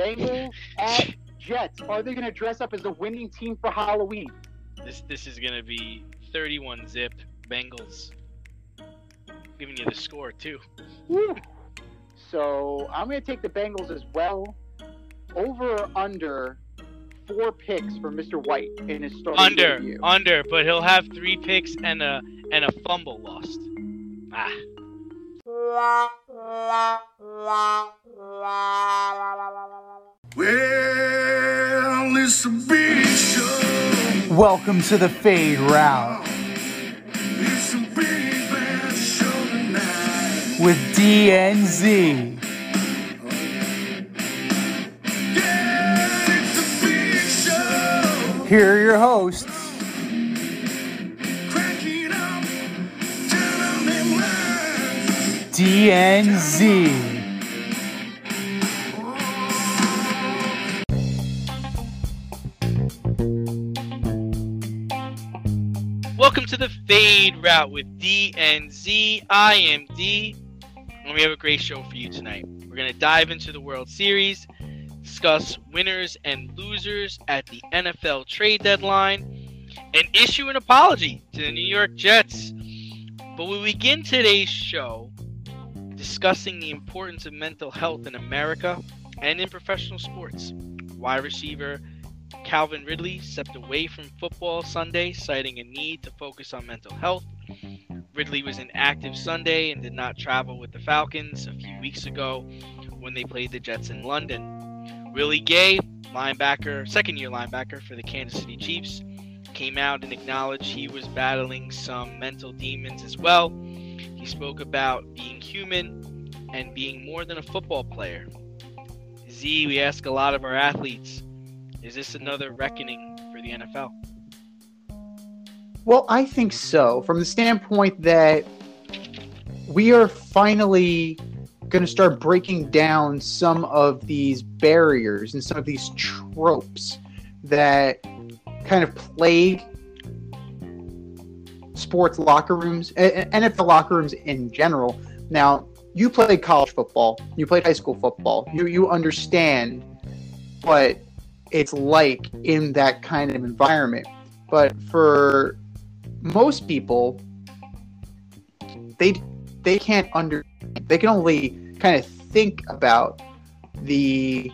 Bengals at Jets. Are they going to dress up as the winning team for Halloween? This this is gonna be 31 zip Bengals. Giving you the score too. Woo. So I'm going to take the Bengals as well. Over or under four picks for Mr. White in his starting Under, debut. under, but he'll have three picks and a and a fumble lost. Ah, Well, it's a big show. Welcome to the Fade Route It's a big bad show tonight. with DNZ. Yeah, it's a big show. Here are your hosts, Cracking up, telling them. DNZ. Welcome to the Fade Route with D and Z. I am D, and we have a great show for you tonight. We're gonna dive into the World Series, discuss winners and losers at the NFL trade deadline, and issue an apology to the New York Jets. But we begin today's show discussing the importance of mental health in America and in professional sports. Wide receiver Calvin Ridley stepped away from football Sunday, citing a need to focus on mental health. Ridley was inactive Sunday and did not travel with the Falcons a few weeks ago when they played the Jets in London. Willie Gay, linebacker, second year linebacker for the Kansas City Chiefs, came out and acknowledged he was battling some mental demons as well. He spoke about being human and being more than a football player. Z, we ask a lot of our athletes is this another reckoning for the NFL? Well, I think so. From the standpoint that we are finally going to start breaking down some of these barriers and some of these tropes that kind of plague sports locker rooms, a- a- NFL locker rooms in general. Now, you played college football, you played high school football, you you understand what it's like in that kind of environment. But for most people, they they can't under they can only kind of think about the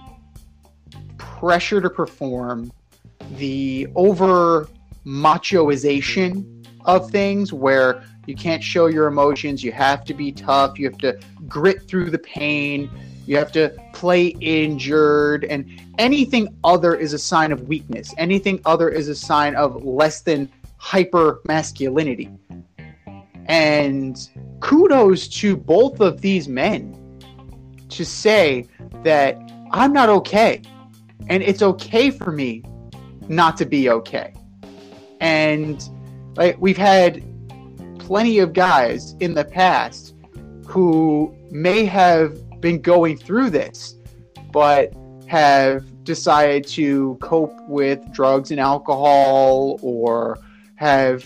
pressure to perform, the over machoization of things where you can't show your emotions, you have to be tough, you have to grit through the pain, you have to play injured and anything other is a sign of weakness. Anything other is a sign of less than hyper masculinity. And kudos to both of these men to say that I'm not okay. And it's okay for me not to be okay. And like we've had plenty of guys in the past who may have been going through this, but have decided to cope with drugs and alcohol or have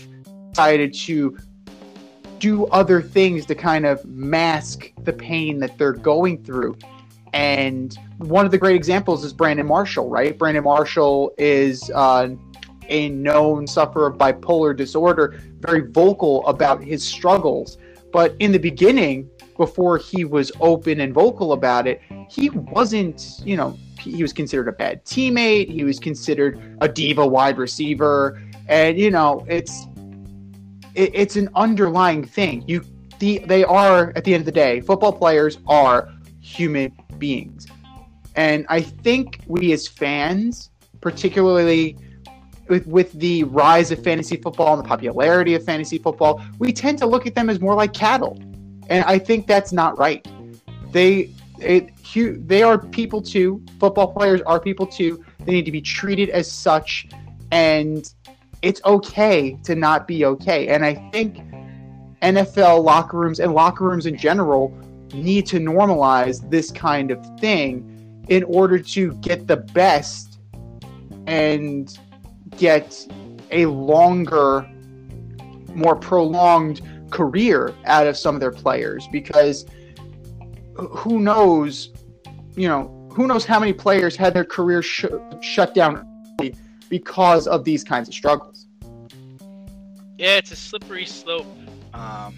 decided to do other things to kind of mask the pain that they're going through. And one of the great examples is Brandon Marshall, right? Brandon Marshall is uh, a known sufferer of bipolar disorder, very vocal about his struggles. But in the beginning, before he was open and vocal about it, he wasn't, you know, he was considered a bad teammate. He was considered a diva wide receiver, and you know, it's it, it's an underlying thing. You the they are at the end of the day, football players are human beings, and I think we as fans, particularly with, with the rise of fantasy football and the popularity of fantasy football, we tend to look at them as more like cattle, and I think that's not right. They it, they are people too. Football players are people too. They need to be treated as such, and it's okay to not be okay. And I think NFL locker rooms and locker rooms in general need to normalize this kind of thing in order to get the best and get a longer, more prolonged career out of some of their players because who knows, you know, who knows how many players had their careers sh- shut down because of these kinds of struggles. Yeah, it's a slippery slope. Um,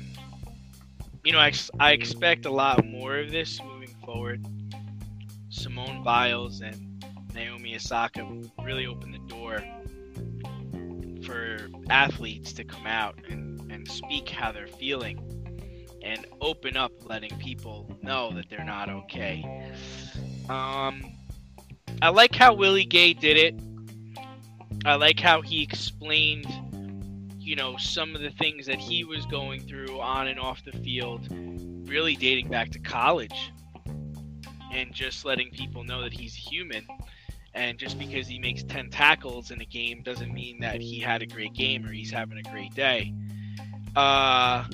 you know, I, I expect a lot more of this moving forward. Simone Biles and Naomi Osaka really opened the door for athletes to come out and, and speak how they're feeling and open up letting people know that they're not okay. Um, I like how Willie Gay did it. I like how he explained you know, some of the things that he was going through on and off the field, really dating back to college, and just letting people know that he's human. And just because he makes 10 tackles in a game doesn't mean that he had a great game or he's having a great day. Uh,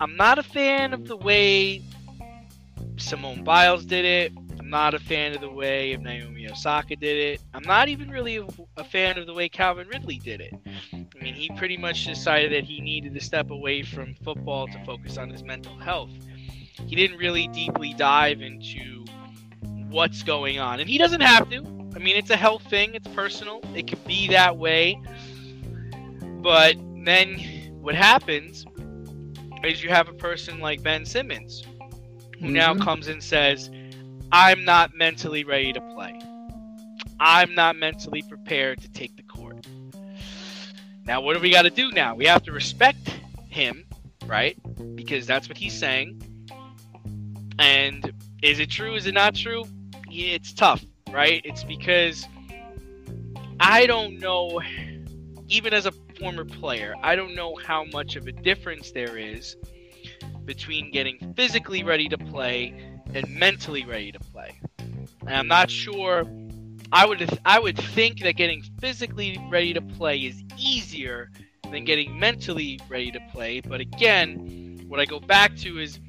I'm not a fan of the way Simone Biles did it. I'm not a fan of the way of Naomi Osaka did it. I'm not even really a, a fan of the way Calvin Ridley did it. I mean, he pretty much decided that he needed to step away from football to focus on his mental health. He didn't really deeply dive into what's going on, and he doesn't have to. I mean, it's a health thing, it's personal, it could be that way. But then what happens is you have a person like Ben Simmons who now Mhm. comes and says, I'm not mentally ready to play. I'm not mentally prepared to take the court. Now, what do we got to do now? We have to respect him, right? Because that's what he's saying. And is it true? Is it not true? Yeah, it's tough, right? It's because I don't know, even as a former player, I don't know how much of a difference there is between getting physically ready to play and mentally ready to play. And I'm not sure. I would I would think that getting physically ready to play is easier than getting mentally ready to play. But again, what I go back to is,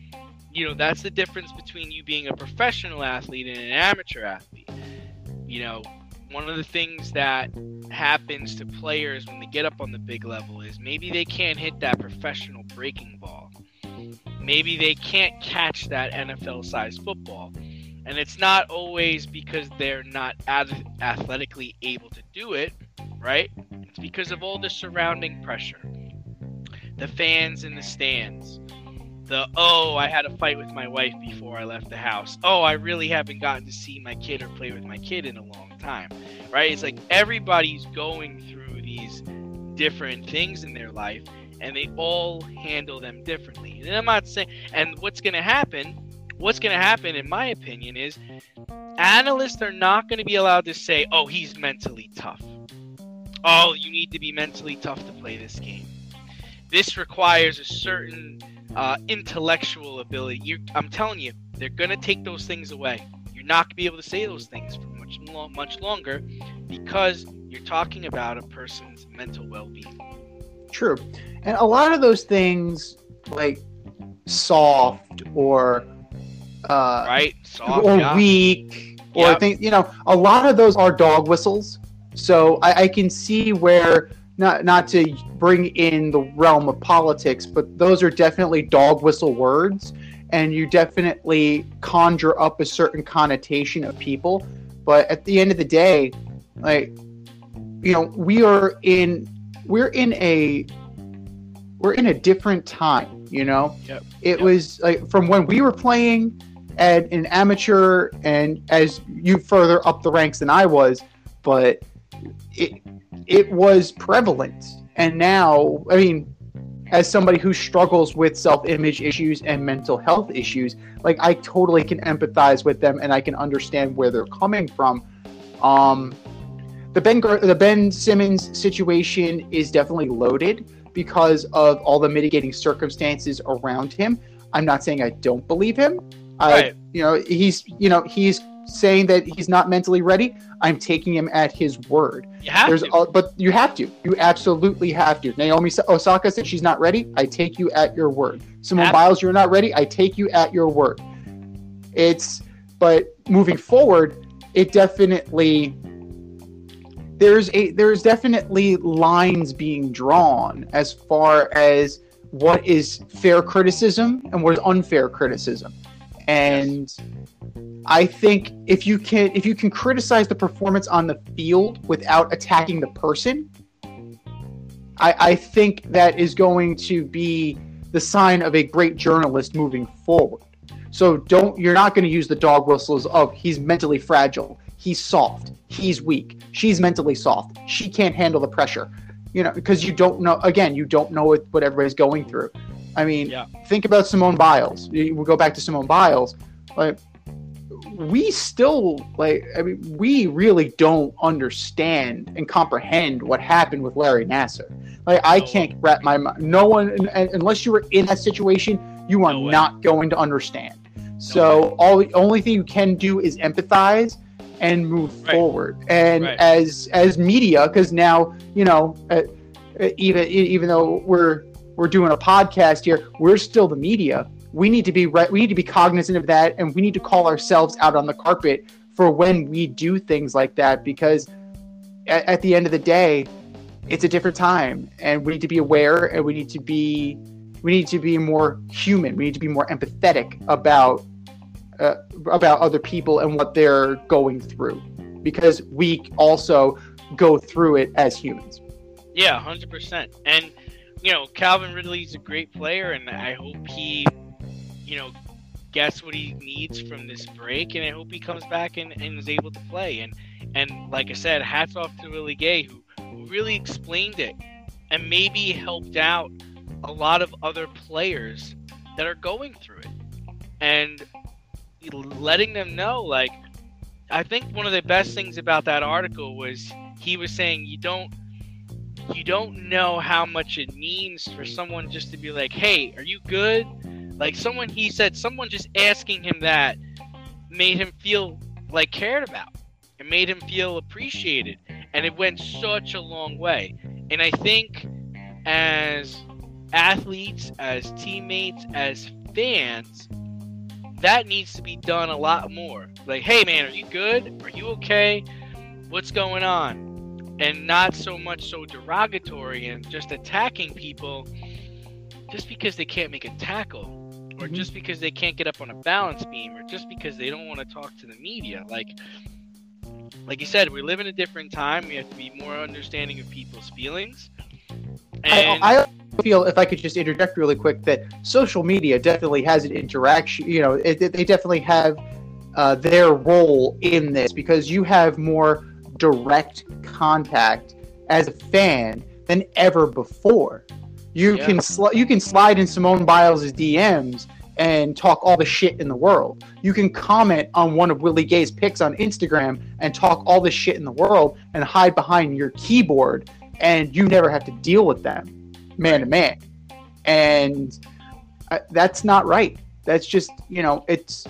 you know, that's the difference between you being a professional athlete and an amateur athlete. You know, one of the things that happens to players when they get up on the big level is maybe they can't hit that professional breaking ball. Maybe they can't catch that NFL sized football. And it's not always because they're not ath- athletically able to do it, right? It's because of all the surrounding pressure. The fans in the stands. The, oh, I had a fight with my wife before I left the house. Oh, I really haven't gotten to see my kid or play with my kid in a long time, right? It's like everybody's going through these different things in their life and they all handle them differently. And I'm not saying, and what's going to happen, what's going to happen, in my opinion, is analysts are not going to be allowed to say, oh, he's mentally tough. Oh, you need to be mentally tough to play this game. This requires a certain uh, intellectual ability. you I'm telling you, they're going to take those things away. You're not going to be able to say those things for much, lo- much longer because you're talking about a person's mental well being. True. And a lot of those things, like soft or uh, Right? Soft, or yeah. weak or Yep. things, you know, a lot of those are dog whistles. So I, I can see where not not to bring in the realm of politics, but those are definitely dog whistle words, and you definitely conjure up a certain connotation of people. But at the end of the day, like you know, we are in we're in a we're in a different time. You know, Yep. it Yep. was like from when we were playing at an amateur, and as you further up the ranks than I was, but it it was prevalent. And now, I mean, as somebody who struggles with self-image issues and mental health issues, like I totally can empathize with them, and I can understand where they're coming from. Um, the Ben the Ben Simmons situation is definitely loaded because of all the mitigating circumstances around him. I'm not saying I don't believe him. I, Right. you know, he's, you know, he's saying that he's not mentally ready. I'm taking him at his word. You have There's, to. uh, but you have to. You absolutely have to. Naomi Osaka said she's not ready. I take you at your word. Simone Have- Biles, you're not ready. I take you at your word. It's, but moving forward, it definitely there's a there's definitely lines being drawn as far as what is fair criticism and what is unfair criticism and I think if you can if you can criticize the performance on the field without attacking the person, I, I think that is going to be the sign of a great journalist moving forward. So don't you're not going to use the dog whistles of he's mentally fragile, he's soft, he's weak, she's mentally soft, she can't handle the pressure. You know, because you don't know again, you don't know what, what everybody's going through. I mean, Yeah. think about Simone Biles. We we'll go back to Simone Biles. Like we still like I mean we really don't understand and comprehend what happened with Larry Nassar. Like I can't wrap my mind. No one un- un- unless you were in that situation, you are No not going to understand. So all the only thing you can do is empathize and move Right. forward. And Right. as as media, because now you know, uh, uh, even even though we're we're doing a podcast here, we're still the media. We need to be right. We need to be cognizant of that, and we need to call ourselves out on the carpet for when we do things like that. Because at, at the end of the day, it's a different time, and we need to be aware, and we need to be we need to be more human. We need to be more empathetic about uh, about other people and what they're going through, because we also go through it as humans. Yeah, hundred percent. And you know, Calvin Ridley's a great player, and I hope he, you know, guess what he needs from this break, and I hope he comes back and, and is able to play. And and like I said, hats off to Willie Gay who, who really explained it and maybe helped out a lot of other players that are going through it, and letting them know like. I think one of the best things about that article was he was saying you don't you don't know how much it means for someone just to be like, "Hey, are you good?" Like someone he said someone just asking him that made him feel like cared about. It made him feel appreciated, and it went such a long way. And I think as athletes, as teammates, as fans, that needs to be done a lot more. Like, "Hey man, are you good? Are you okay? What's going on?" and not so much so derogatory and just attacking people just because they can't make a tackle or Mhm. just because they can't get up on a balance beam or just because they don't want to talk to the media like like you said we live in a different time we have to be more understanding of people's feelings and I, I feel if I could just interject really quick that social media definitely has an interaction. You know, it, it- they definitely have uh, their role in this because you have more direct contact as a fan than ever before. You Yeah. can sli- you can slide in Simone Biles' DMs and talk all the shit in the world. You can comment on one of Willie Gay's pics on Instagram and talk all the shit in the world and hide behind your keyboard and you never have to deal with them man to man. And uh, that's not right. That's just, you know, it's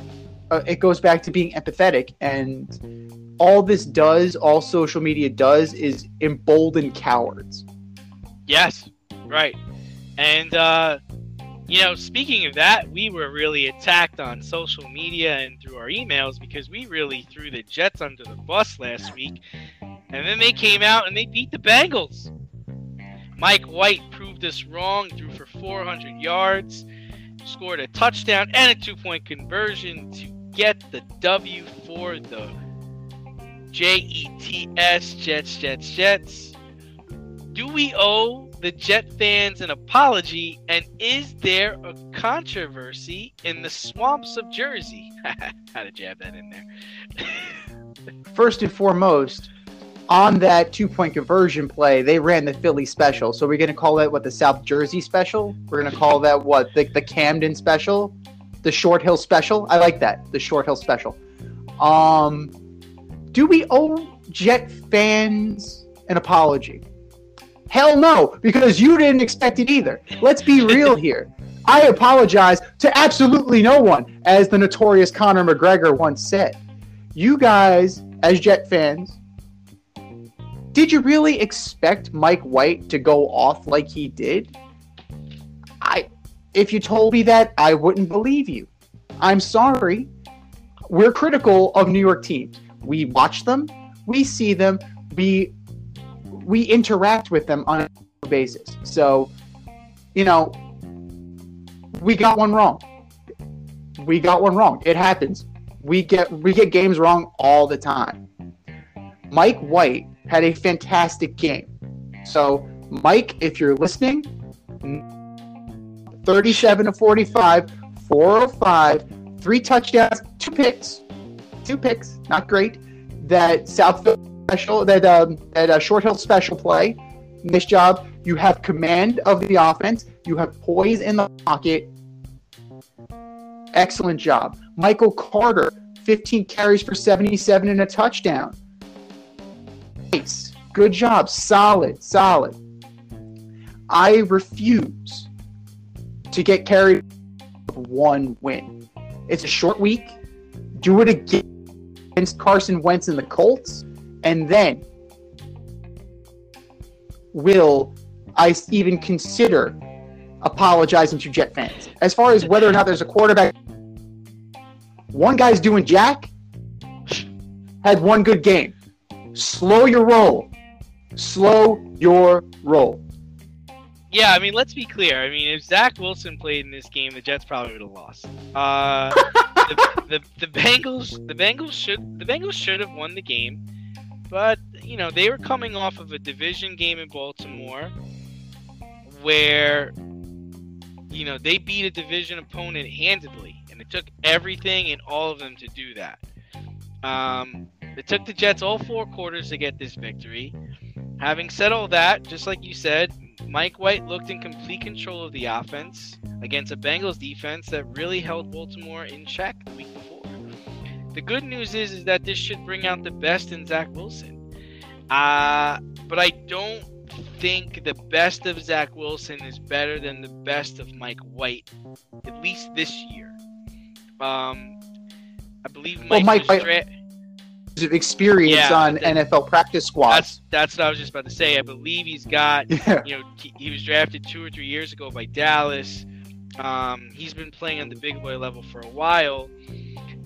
uh, it goes back to being empathetic and all this does, all social media does is embolden cowards. Yes, right. And uh, you know, speaking of that, we were really attacked on social media and through our emails because we really threw the Jets under the bus last week. And then they came out and they beat the Bengals. Mike White proved us wrong, threw for 400 yards, scored a touchdown and a two-point conversion to get the W for the J E T S Jets Jets Jets. Do we owe the Jet fans an apology? And is there a controversy in the swamps of Jersey? How to jab that in there? First and foremost, on that two point conversion play, they ran the Philly special. So we're going to call that what the South Jersey special? We're going to call that what the, the Camden special? The Short Hill special? I like that. The Short Hill special. Um, do we owe Jet fans an apology? Hell no, because you didn't expect it either. Let's be real here. I apologize to absolutely no one, as the notorious Conor McGregor once said. You guys, as Jet fans, did you really expect Mike White to go off like he did? I if you told me that, I wouldn't believe you. I'm sorry. We're critical of New York teams. We watch them, we see them, we we interact with them on a basis. So, you know, we got one wrong. We got one wrong. It happens. we get we get games wrong all the time. Mike White had a fantastic game. So, Mike, if you're listening, 37 to 45, 405, three touchdowns, two picks, two picks, not great. That Southfield special, that um, that uh, Short Hill special play, nice job. You have command of the offense. You have poise in the pocket. Excellent job. Michael Carter, 15 carries for 77 and a touchdown. Nice. Good job. Solid, solid. I refuse to get carried one win. It's a short week. Do it again against Carson Wentz and the Colts, and then will I even consider apologizing to Jet fans? As far as whether or not there's a quarterback, one guy's doing jack, had one good game. Slow your roll. Slow your roll. Yeah, I mean, let's be clear. I mean, if Zach Wilson played in this game, the Jets probably would have lost. Uh, the, the the Bengals the Bengals should the Bengals should have won the game, but you know they were coming off of a division game in Baltimore, where you know they beat a division opponent handedly, and it took everything and all of them to do that. Um, it took the Jets all four quarters to get this victory. Having said all that, just like you said, Mike White looked in complete control of the offense against a Bengals defense that really held Baltimore in check the week. The good news is, is that this should bring out the best in Zach Wilson. Uh, but I don't think the best of Zach Wilson is better than the best of Mike White, at least this year. Um, I believe Mike, Well, Mike White- dra- Experience Yeah, on the- NFL practice squads. that's that's what I was just about to say. I believe he's got Yeah. you know, he, he was drafted two or three years ago by Dallas. Um, he's been playing on the big boy level for a while.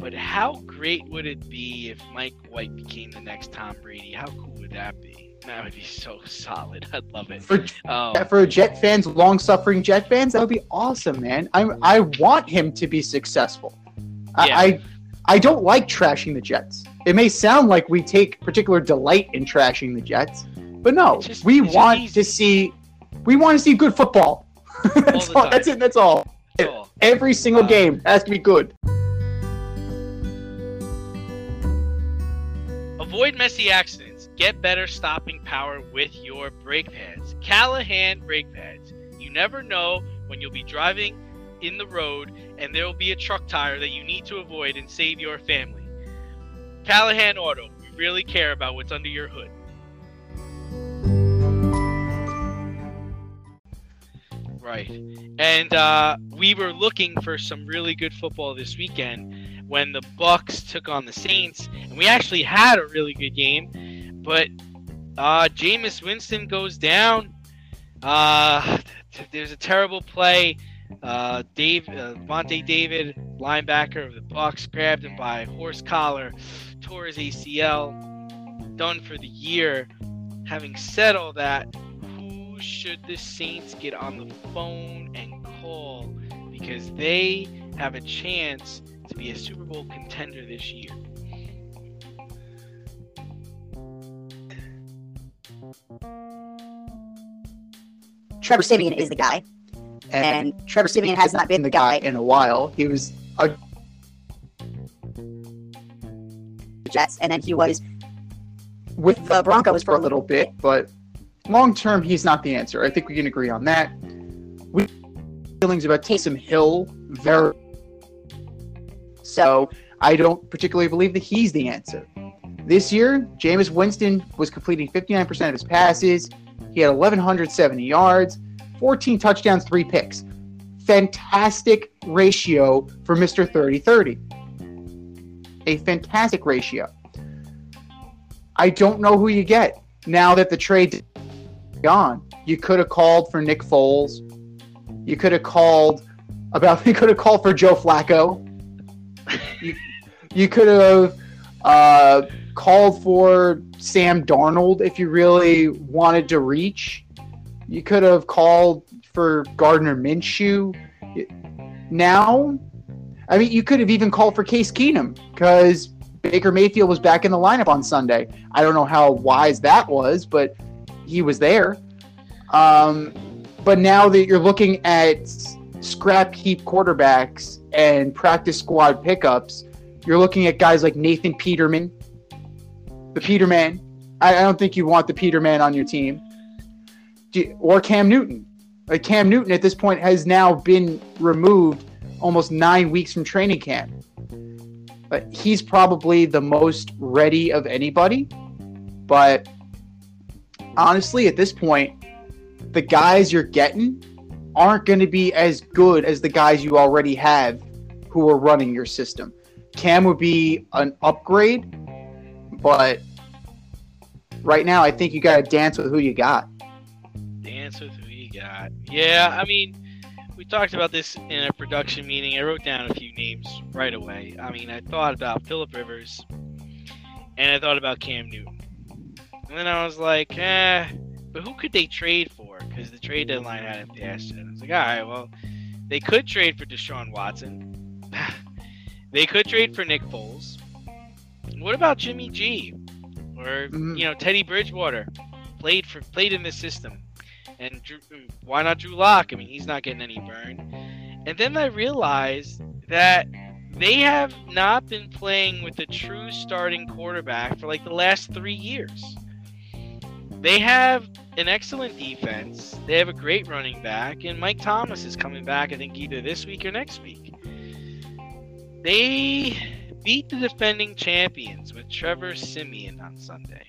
But how great would it be if Mike White became the next Tom Brady? How cool would that be? That would be so solid. I'd love it. For Oh, for Jet fans, long suffering Jet fans, that would be awesome, man. I I want him to be successful. I, Yeah. I I don't like trashing the Jets. It may sound like we take particular delight in trashing the Jets, but no, just- we want easy. to see we want to see good football. that's, all, time. that's it. That's all. cool. Every single Uh, game has to be good. Avoid messy accidents. Get better stopping power with your brake pads. Callahan brake pads. You never know when you'll be driving in the road and there will be a truck tire that you need to avoid and save your family. Callahan Auto. We really care about what's under your hood. Right. And uh, we were looking for some really good football this weekend when the Bucks took on the Saints, and we actually had a really good game. But uh, Jameis Winston goes down. Uh, there's a terrible play. Uh, Dave, uh, Monte David, linebacker of the Bucks, grabbed him by horse collar, tore his ACL, done for the year. Having said all that, who should the Saints get on the phone and call because they have a chance to be a Super Bowl contender this year? Trevor Siemian is the guy. And, And Trevor Siemian has not been the the guy guy in a while. He was a Jets, and then he was with the Broncos for a little bit, but long term, he's not the answer. I think we can agree on that. We feelings about Taysom Hill very so. I don't particularly believe that he's the answer. This year, Jameis Winston was completing 59% of his passes. He had 1,170 yards, 14 touchdowns, three picks. Fantastic ratio for Mr. 30 30. A fantastic ratio. I don't know who you get now that the trade's gone. You could have called for Nick Foles. You could have called about. You could have called for Joe Flacco. You, you could have uh, called for Sam Darnold if you really wanted to reach. You could have called for Gardner Minshew. Now, I mean, you could have even called for Case Keenum because Baker Mayfield was back in the lineup on Sunday. I don't know how wise that was, but he was there. Um, but now that you're looking at scrap heap quarterbacks and practice squad pickups, you're looking at guys like Nathan Peterman, the Peterman. I, I don't think you want the Peterman on your team, or Cam Newton. Like Cam Newton at this point has now been removed almost nine weeks from training camp. But he's probably the most ready of anybody. But honestly, at this point, the guys you're getting aren't going to be as good as the guys you already have who are running your system. Cam would be an upgrade, but right now, I think you got to dance with who you got. Dance with who you got. Yeah, I mean, we talked about this in a production meeting. I wrote down a few names right away. I mean, I thought about Philip Rivers, and I thought about Cam Newton. And then I was like, eh, but who could they trade for? Because the trade deadline hadn't passed yet. I was like, all right, well, they could trade for Deshaun Watson. They could trade for Nick Foles. What about Jimmy G? Or Mhm. you know Teddy Bridgewater played for played in this system, and Drew, why not Drew Lock? I mean, he's not getting any burn. And then I realized that they have not been playing with a true starting quarterback for like the last three years. They have an excellent defense. They have a great running back, and Mike Thomas is coming back. I think either this week or next week. They beat the defending champions with Trevor Siemian on Sunday.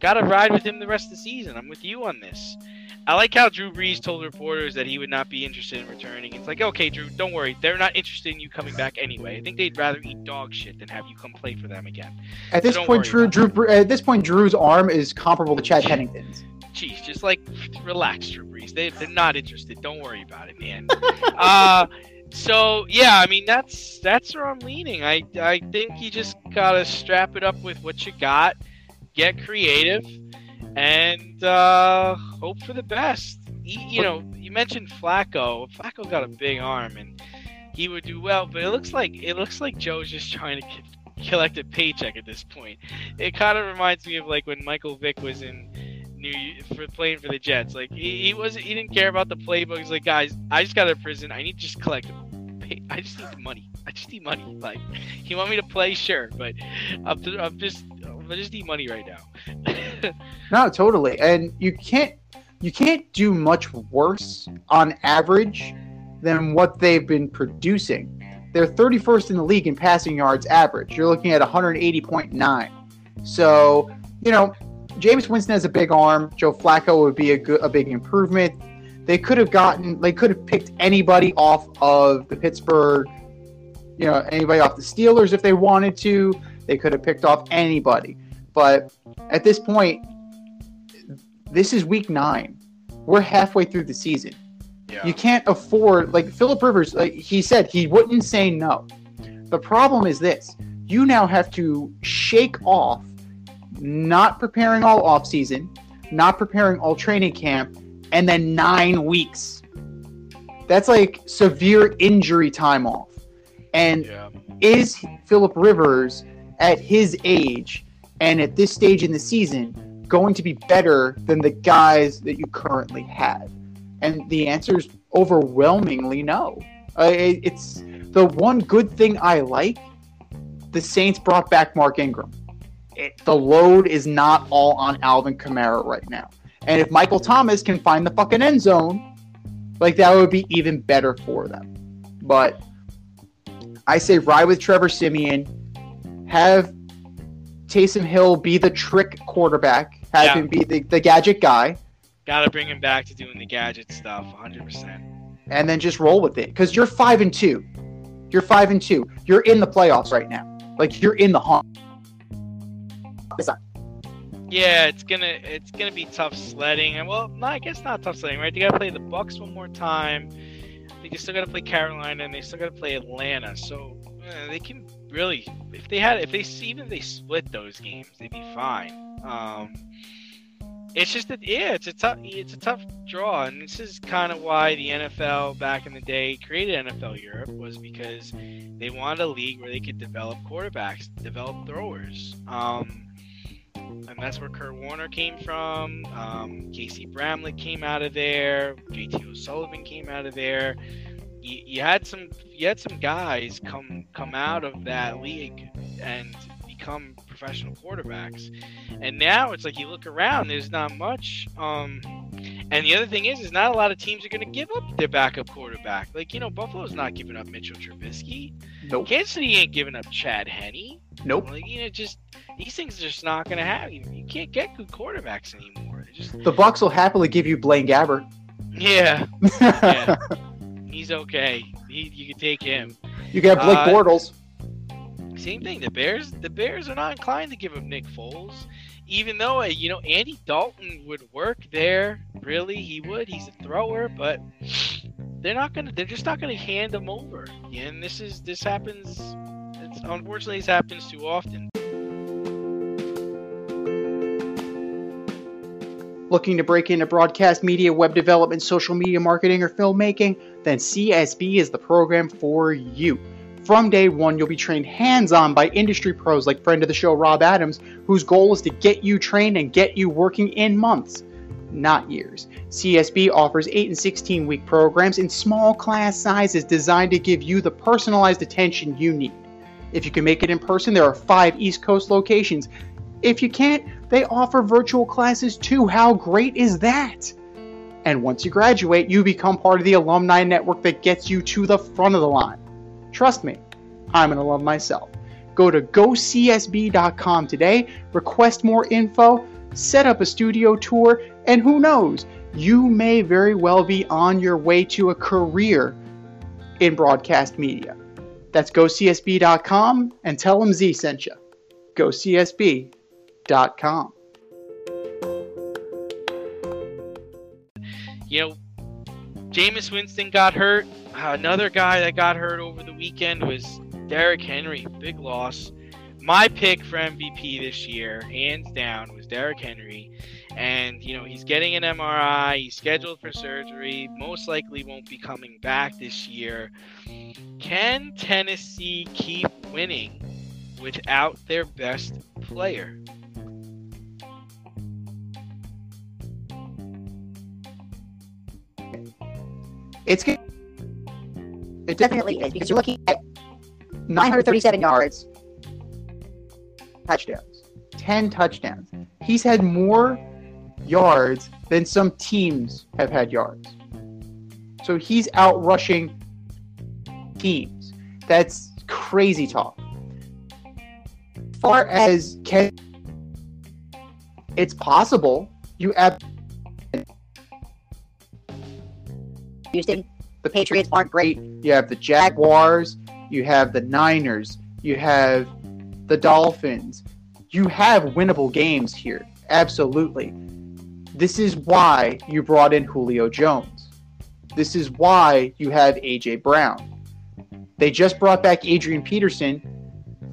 Got to ride with him the rest of the season. I'm with you on this. I like how Drew Brees told reporters that he would not be interested in returning. It's like, okay, Drew, don't worry. They're not interested in you coming back anyway. I think they'd rather eat dog shit than have you come play for them again. At this don't point, Drew, Drew, at this point, Drew's arm is comparable to Chad Pennington's. Jeez, just like relax, Drew Brees. They, they're not interested. Don't worry about it, man. uh, so yeah, I mean that's that's where I'm leaning. I I think you just gotta strap it up with what you got, get creative, and uh, hope for the best. He, you know, you mentioned Flacco. Flacco got a big arm, and he would do well. But it looks like it looks like Joe's just trying to c- collect a paycheck at this point. It kind of reminds me of like when Michael Vick was in New for playing for the Jets. Like he, he wasn't he didn't care about the playbook. He's like, guys, I just got out of prison. I need to just collect. Pay. I just need the money. I just need money. Like, you want me to play? Sure, but I'm, I'm just I just need money right now. No, totally. And you can't you can't do much worse on average than what they've been producing. They're 31st in the league in passing yards average. You're looking at 180.9. So, you know, Jameis Winston has a big arm. Joe Flacco would be a good a big improvement. They could have gotten they could have picked anybody off of the Pittsburgh, you know, anybody off the Steelers if they wanted to. They could have picked off anybody. But at this point, this is week nine. We're halfway through the season. yeah. You can't afford like Philip Rivers. Like he said, he wouldn't say no. The problem is this: you now have to shake off not preparing all off season, not preparing all training camp, and then nine weeks. That's like severe injury time off. And yeah. is Philip Rivers at his age and at this stage in the season going to be better than the guys that you currently have? And the answer is overwhelmingly no. Uh, it- it's the one good thing I like. The Saints brought back Mark Ingram. It, the load is not all on Alvin Kamara right now. And if Michael Thomas can find the fucking end zone, like that would be even better for them. But I say ride with Trevor Siemian, have Taysom Hill be the trick quarterback, have Yeah. him be the, the gadget guy, Gotta bring him back to doing the gadget stuff, 100%. and then just roll with it. Because you're five and two. You're five and two. You're in the playoffs right now. Like you're in the hunt. Yeah, it's gonna it's gonna be tough sledding, and well, I guess not tough sledding, right? They gotta play the Bucks one more time. They still gotta play Carolina, and they still gotta play Atlanta. So uh, they can really, if they had, if they even if they split those games, they'd be fine. Um, it's just that yeah, it's a tough it's a tough draw, and this is kind of why the NFL back in the day created NFL Europe was because they wanted a league where they could develop quarterbacks, develop throwers. Um, and that's where Kurt Warner came from. Um, Casey Bramlet came out of there. JT O'Sullivan came out of there. You, you had some you had some guys come come out of that league and become professional quarterbacks. And now it's like you look around, there's not much. Um, and the other thing is, is not a lot of teams are going to give up their backup quarterback. Like you know, Buffalo's not giving up Mitchell Trubisky. Nope. Kansas City ain't giving up Chad Henne. Nope. Like you know, just these things are just not going to happen. You can't get good quarterbacks anymore. Just The Bucks will happily give you Blaine Gabbert. yeah, yeah. he's okay. He, you can take him. you got Blake Uh, Bortles. Same thing. The Bears, the Bears are not inclined to give up Nick Foles, even though uh, you know Andy Dalton would work there. Really, he would. He's a thrower, but they're not gonna. They're just not gonna hand him over. And this is this happens. Unfortunately this happens too often. Looking to break into broadcast media, web development, social media marketing, or filmmaking? Then CSB is the program for you. From day one, you'll be trained hands on by industry pros like friend of the show Rob Adams, whose goal is to get you trained and get you working in months, not years. CSB offers 8 and 16 week programs in small class sizes designed to give you the personalized attention you need. If you can make it in person, there are five East Coast locations. If you can't, they offer virtual classes too. How great is that? And once you graduate, you become part of the alumni network that gets you to the front of the line. Trust me, I'm an alum myself. Go to gocsb.com today, request more info, set up a studio tour, and who knows, you may very well be on your way to a career in broadcast media. That's gocsb.com and tell them Z sent you. gocsb.com. You know, Jameis Winston got hurt. Another guy that got hurt over the weekend was Derrick Henry. Big loss. My pick for MVP this year, hands down, was Derrick Henry. And, you know, he's getting an MRI. He's scheduled for surgery. Most likely won't be coming back this year. Can Tennessee keep winning without their best player? It's good. It Definitely is because you're looking at 937 yards, touchdowns. 10 touchdowns. He's had more yards than some teams have had yards. So he's out rushing teams. That's crazy talk. As Far as can it's possible you ab- Houston. The Patriots aren't great. you have the Jaguars, you have the Niners, you have the Dolphins. You have winnable games here. Absolutely. This is why you brought in Julio Jones. This is why you have AJ Brown. They just brought back Adrian Peterson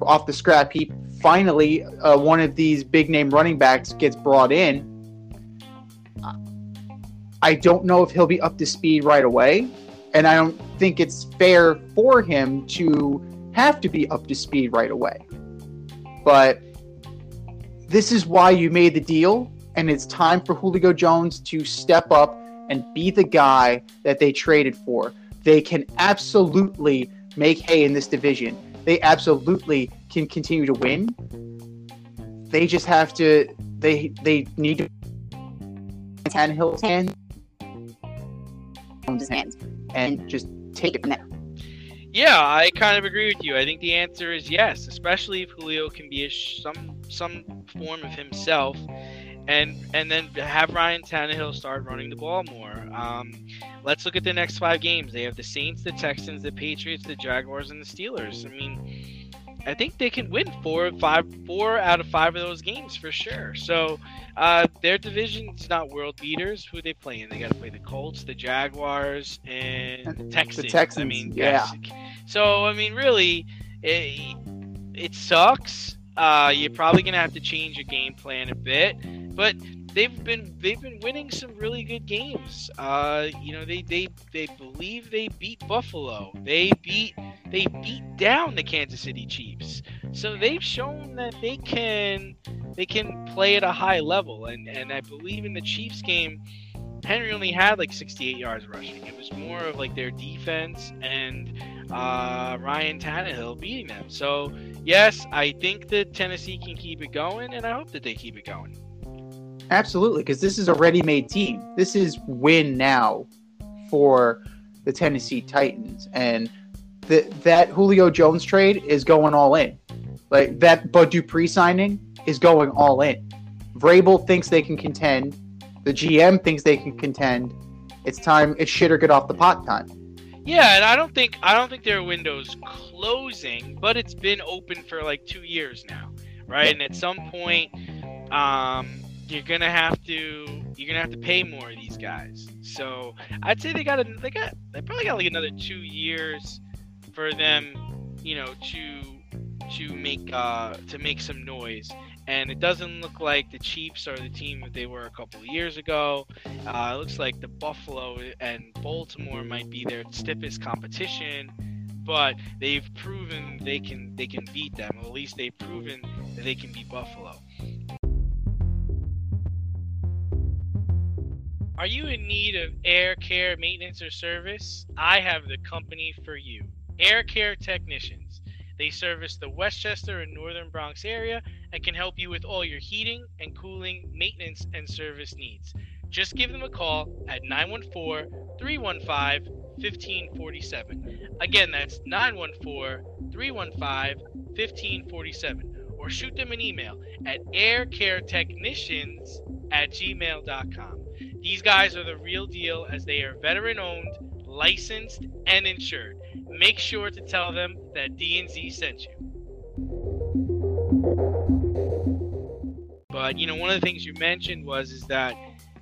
off the scrap heap. Finally, uh, one of these big name running backs gets brought in. I don't know if he'll be up to speed right away and I don't think it's fair for him to have to be up to speed right away. But this is why you made the deal, and it's time for Julio Jones to step up and be the guy that they traded for. They can absolutely make hay in this division. They absolutely can continue to win. They just have to. They they need to. Tannehill's hand His hands. and just take it from there. Yeah, I kind of agree with you. I think the answer is yes, especially if Julio can be a sh- some some form of himself, and and then have Ryan Tannehill start running the ball more. Um, let's look at the next five games. They have the Saints, the Texans, the Patriots, the Jaguars, and the Steelers. I mean, I think they can win four, five, four out of five of those games for sure. So uh, their division's not world beaters. Who they playing? They got to play the Colts, the Jaguars, and the The Texans. I mean, yeah. so I mean, really, it, it sucks. Uh, you're probably gonna have to change your game plan a bit, but they've been they've been winning some really good games. Uh, you know, they they they believe they beat Buffalo. They beat they beat down the Kansas City Chiefs. So they've shown that they can they can play at a high level. And and I believe in the Chiefs game, Henry only had like 68 yards rushing. It was more of like their defense and uh, Ryan Tannehill beating them. So yes, I think that Tennessee can keep it going, and I hope that they keep it going. Absolutely, because this is a ready-made team. This is win now for the Tennessee Titans, and the, that Julio Jones trade is going all in. Like that Bud Dupree signing is going all in. Vrabel thinks they can contend. The GM thinks they can contend. It's time. It's shit or get off the pot time. Yeah, and I don't think I don't think their window's closing, but it's been open for like two years now, right? And at some point, um, you're gonna have to you're gonna have to pay more of these guys. So I'd say they got a, they got they probably got like another two years for them, you know, to to make uh to make some noise. And it doesn't look like the Chiefs are the team that they were a couple years ago. Uh, it looks like the Buffalo and Baltimore might be their stiffest competition, but they've proven they can they can beat them. At least they've proven that they can beat Buffalo. Are you in need of air care maintenance or service? I have the company for you. Air Care Technicians. They service the Westchester and Northern Bronx area and can help you with all your heating and cooling maintenance and service needs. Just give them a call at 914 315 1547. Again, that's 914 315 1547. Or shoot them an email at aircaretechnicians at gmail.com. These guys are the real deal as they are veteran owned, licensed, and insured. Make sure to tell them that D&Z sent you. But you know, one of the things you mentioned was is that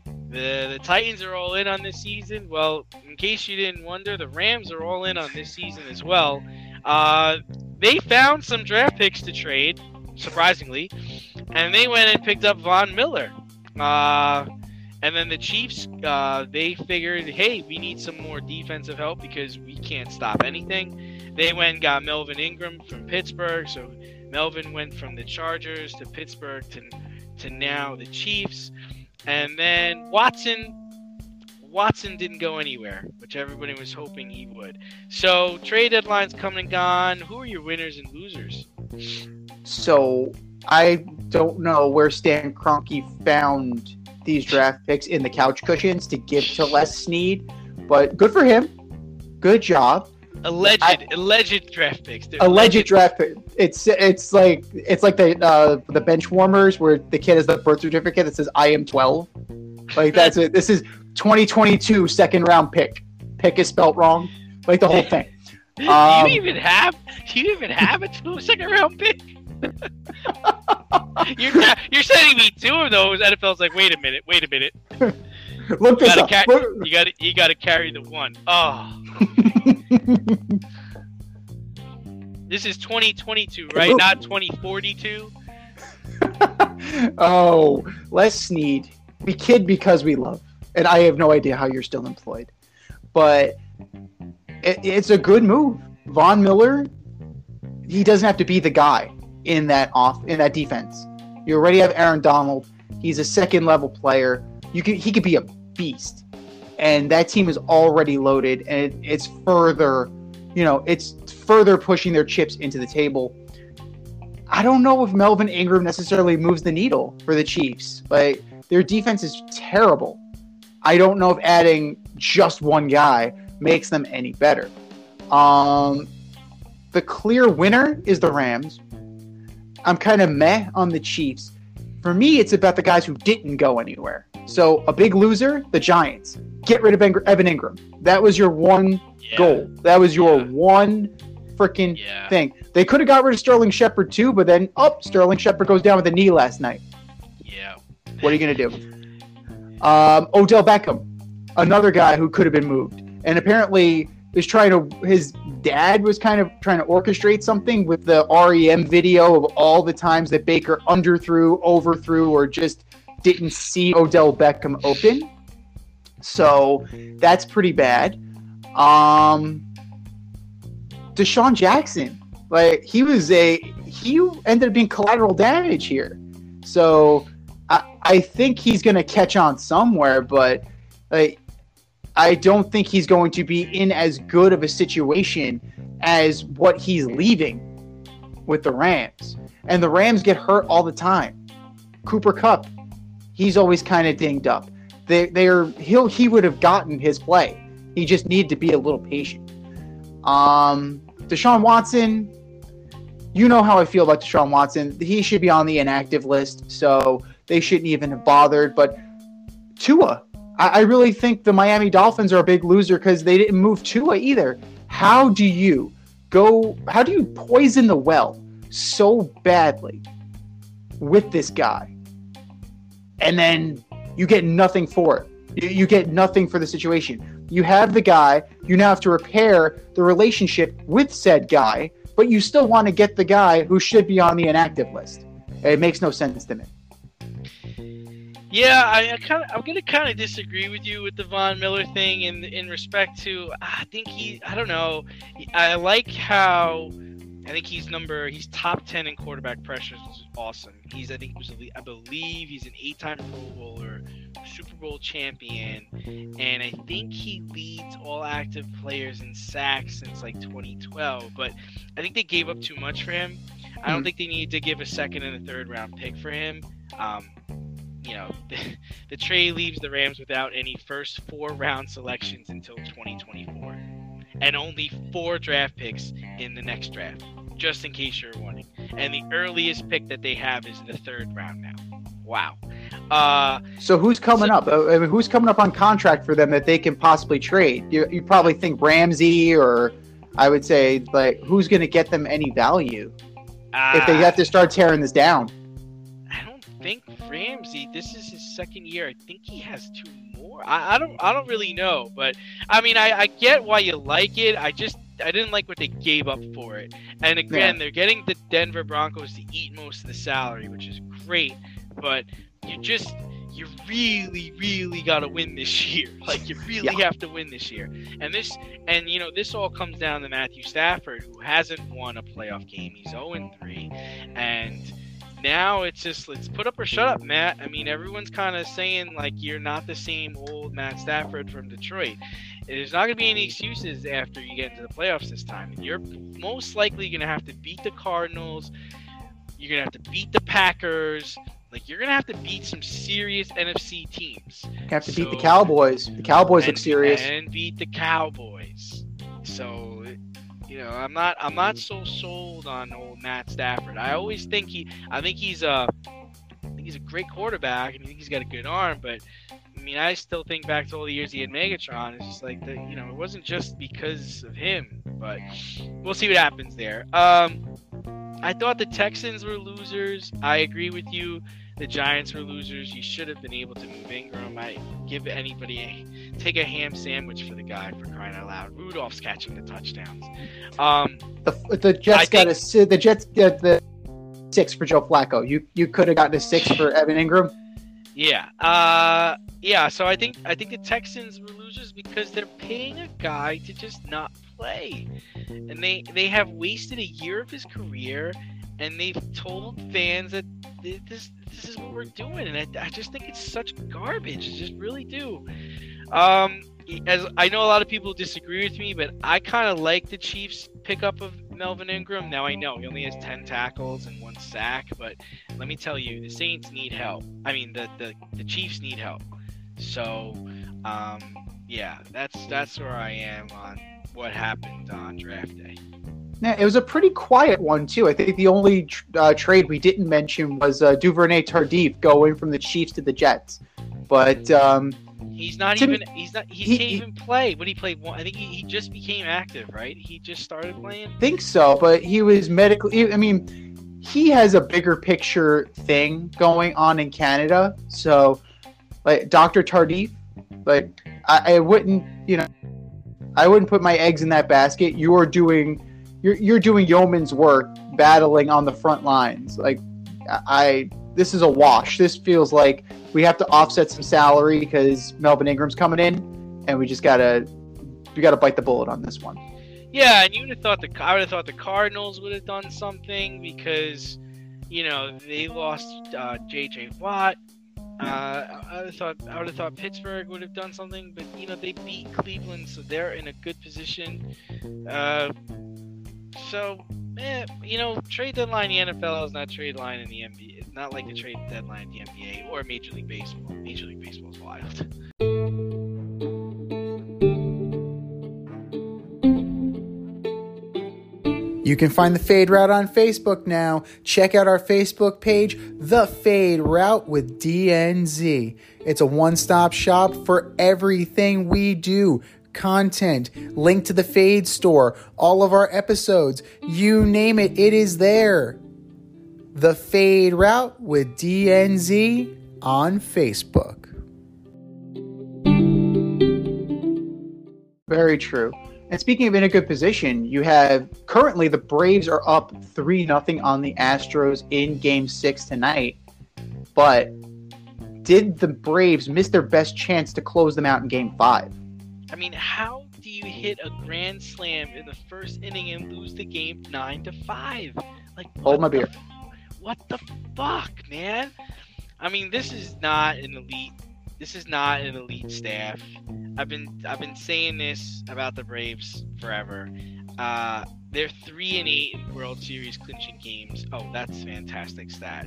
the the Titans are all in on this season. Well, in case you didn't wonder, the Rams are all in on this season as well. Uh, they found some draft picks to trade, surprisingly, and they went and picked up Von Miller. Uh, and then the Chiefs, uh, they figured, hey, we need some more defensive help because we can't stop anything. They went and got Melvin Ingram from Pittsburgh. So Melvin went from the Chargers to Pittsburgh to, to now the Chiefs. And then Watson, Watson didn't go anywhere, which everybody was hoping he would. So trade deadline's come and gone. Who are your winners and losers? So I don't know where Stan Kroenke found these draft picks in the couch cushions to give to Les Snead, but good for him. Good job. Alleged, I- alleged draft picks. They're Alleged draft pick. It's it's like it's like the uh, the bench warmers where the kid has the birth certificate that says I am 12. Like that's it. This is 2022 second round pick. Pick is spelt wrong. Like the whole thing. Um, you even have? Do you even have a two second round pick? You're not, you're sending me two of those. NFL's like, wait a minute, wait a minute. Look You this up. ca- Look- you gotta, you gotta carry the one. Oh, this is 2022, right? Not 2042. oh, Les Snead. We kid because we love, and I have no idea how you're still employed, but it, it's a good move. Von Miller, he doesn't have to be the guy in that off in that defense. You already have Aaron Donald. He's a second level player. You could he could be a beast, and that team is already loaded, and it, it's further, you know, it's further pushing their chips into the table. I don't know if Melvin Ingram necessarily moves the needle for the Chiefs. Like their defense is terrible. I don't know if adding just one guy makes them any better. Um, the clear winner is the Rams. I'm kind of meh on the Chiefs. For me, it's about the guys who didn't go anywhere. So a big loser, the Giants. Get rid of Evan Engram. That was your one Yeah. goal. That was your Yeah. one freaking Yeah. thing. They could have got rid of Sterling Shepard too, but then oh, Sterling Shepard goes down with a knee last night. Yeah. What are you gonna do? Um, Odell Beckham, another guy who could have been moved, and apparently is trying to. His dad was kind of trying to orchestrate something with the REM video of all the times that Baker underthrew, overthrew, or just didn't see Odell Beckham open. So that's pretty bad. Um, DeSean Jackson, like he was a he ended up being collateral damage here. So I, I think he's going to catch on somewhere, but like I don't think he's going to be in as good of a situation as what he's leaving with the Rams. And the Rams get hurt all the time. Cooper Kupp, he's always kind of dinged up. They they're he'll he would have gotten his play. He just needed to be a little patient. Um Deshaun Watson, you know how I feel about Deshaun Watson. He should be on the inactive list, so they shouldn't even have bothered. But Tua, I, really think the Miami Dolphins are a big loser because they didn't move Tua either. How do you go? How do you poison the well so badly with this guy, and then you get nothing for it? You, you get nothing for the situation. You have the guy. You now have to repair the relationship with said guy, but you still want to get the guy who should be on the inactive list. It makes no sense to me. Yeah, I, I kind of, I'm gonna kind of disagree with you with the Von Miller thing in in respect to I think he, I don't know, I like how I think he's number, he's top ten in quarterback pressures, which is awesome. He's I think he was a, I believe he's an eight-time Pro Bowler, Super Bowl champion, and I think he leads all active players in sacks since like 2012. But I think they gave up too much for him. I don't Mhm. think they need to give a second and a third round pick for him. Um, you know, the, the trade leaves the Rams without any first four round selections until 2024, and only four draft picks in the next draft, just in case you're wondering. And the earliest pick that they have is the third round now. Wow. Uh, So who's coming So- up? Uh, I mean, who's coming up on contract for them that they can possibly trade? You, you probably think Ramsey, or I would say like who's going to get them any value if they uh, have to start tearing this down? I think Ramsey. This is his second year. I think he has two more. I, I don't. I don't really know, but I mean, I, I get why you like it. I just I didn't like what they gave up for it. And again, they're getting the Denver Broncos to eat most of the salary, which is great. But you just you really, really got to win this year. Like you really have to win this year. And this and you know this all comes down to Matthew Stafford, who hasn't won a playoff game. He's 0 3, and now it's just let's put up or shut up, Matt. I mean, everyone's kind of saying like you're not the same old Matt Stafford from Detroit. There's not going to be any excuses after you get into the playoffs this time. You're most likely going to have to beat the Cardinals. You're going to have to beat the Packers. Like you're going to have to beat some serious NFC teams. You have to beat the Cowboys. The Cowboys look serious. and beat the Cowboys. So, you know, I'm not I'm not so sold on old Matt Stafford. I always think he I think he's a I think he's a great quarterback and I think he's got a good arm, but I mean, I still think back to all the years he had Megatron. It's just like the, you know, it wasn't just because of him, but we'll see what happens there. Um, I thought the Texans were losers. I agree with you. The Giants were losers. You should have been able to move Engram. I give anybody a take a ham sandwich for the guy for crying out loud. Rudolph's catching the touchdowns. Um, The, the Jets got a the Jets get the six for Joe Flacco. You you could have gotten a six for Evan Engram. yeah, uh, yeah. So I think I think the Texans were losers because they're paying a guy to just not play, and they they have wasted a year of his career, and they've told fans that this this is what we're doing, and I, I just think it's such garbage. I just really do. Um, as I know a lot of people disagree with me, but I kind of like the Chiefs' pickup of Melvin Ingram. Now I know he only has ten tackles and one sack, but let me tell you, the Saints need help. I mean, the the, the Chiefs need help. So, um, yeah, that's that's where I am on what happened on draft day. Yeah, it was a pretty quiet one too. I think the only uh, trade we didn't mention was uh, Duvernay Tardif going from the Chiefs to the Jets. But um, He's not To me- even. He's not. He, he- can't he- even play. What he played one. I think he, he just became active, right? He just started playing. I think so, but he was medically. I mean, he has a bigger picture thing going on in Canada. So, like Doctor Tardif, like I, I wouldn't, you know, I wouldn't put my eggs in that basket. You are doing, you're you're doing yeoman's work, battling on the front lines. Like I, this is a wash. This feels like we have to offset some salary because Melvin Ingram's coming in, and we just gotta we gotta bite the bullet on this one. Yeah, and you would have thought the I would have thought the Cardinals would have done something because, you know, they lost uh, J.J. Watt. Uh, I would have thought I would have thought Pittsburgh would have done something, but you know they beat Cleveland, so they're in a good position. Uh, so, eh, you know, trade deadline in the NFL is not trade line in the NBA. It's not like the trade deadline in the NBA or Major League Baseball. Major League Baseball is wild. You can find the Fade Route on Facebook now. Check out our Facebook page, The Fade Route with DNZ. It's a one stop shop for everything we do content, link to the Fade store, all of our episodes, you name it, it is there. The Fade Route with DNZ on Facebook. Very true. And speaking of in a good position, you have currently the Braves are up three nothing on the Astros in Game Six tonight. But did the Braves miss their best chance to close them out in Game Five? I mean, how do you hit a grand slam in the first inning and lose the game nine to five? Like, Hold my the beer. What the fuck, man? I mean, this is not an elite. This is not an elite staff. I've been I've been saying this about the Braves forever. Uh, they're three and eight in World Series clinching games. Oh, that's fantastic stat.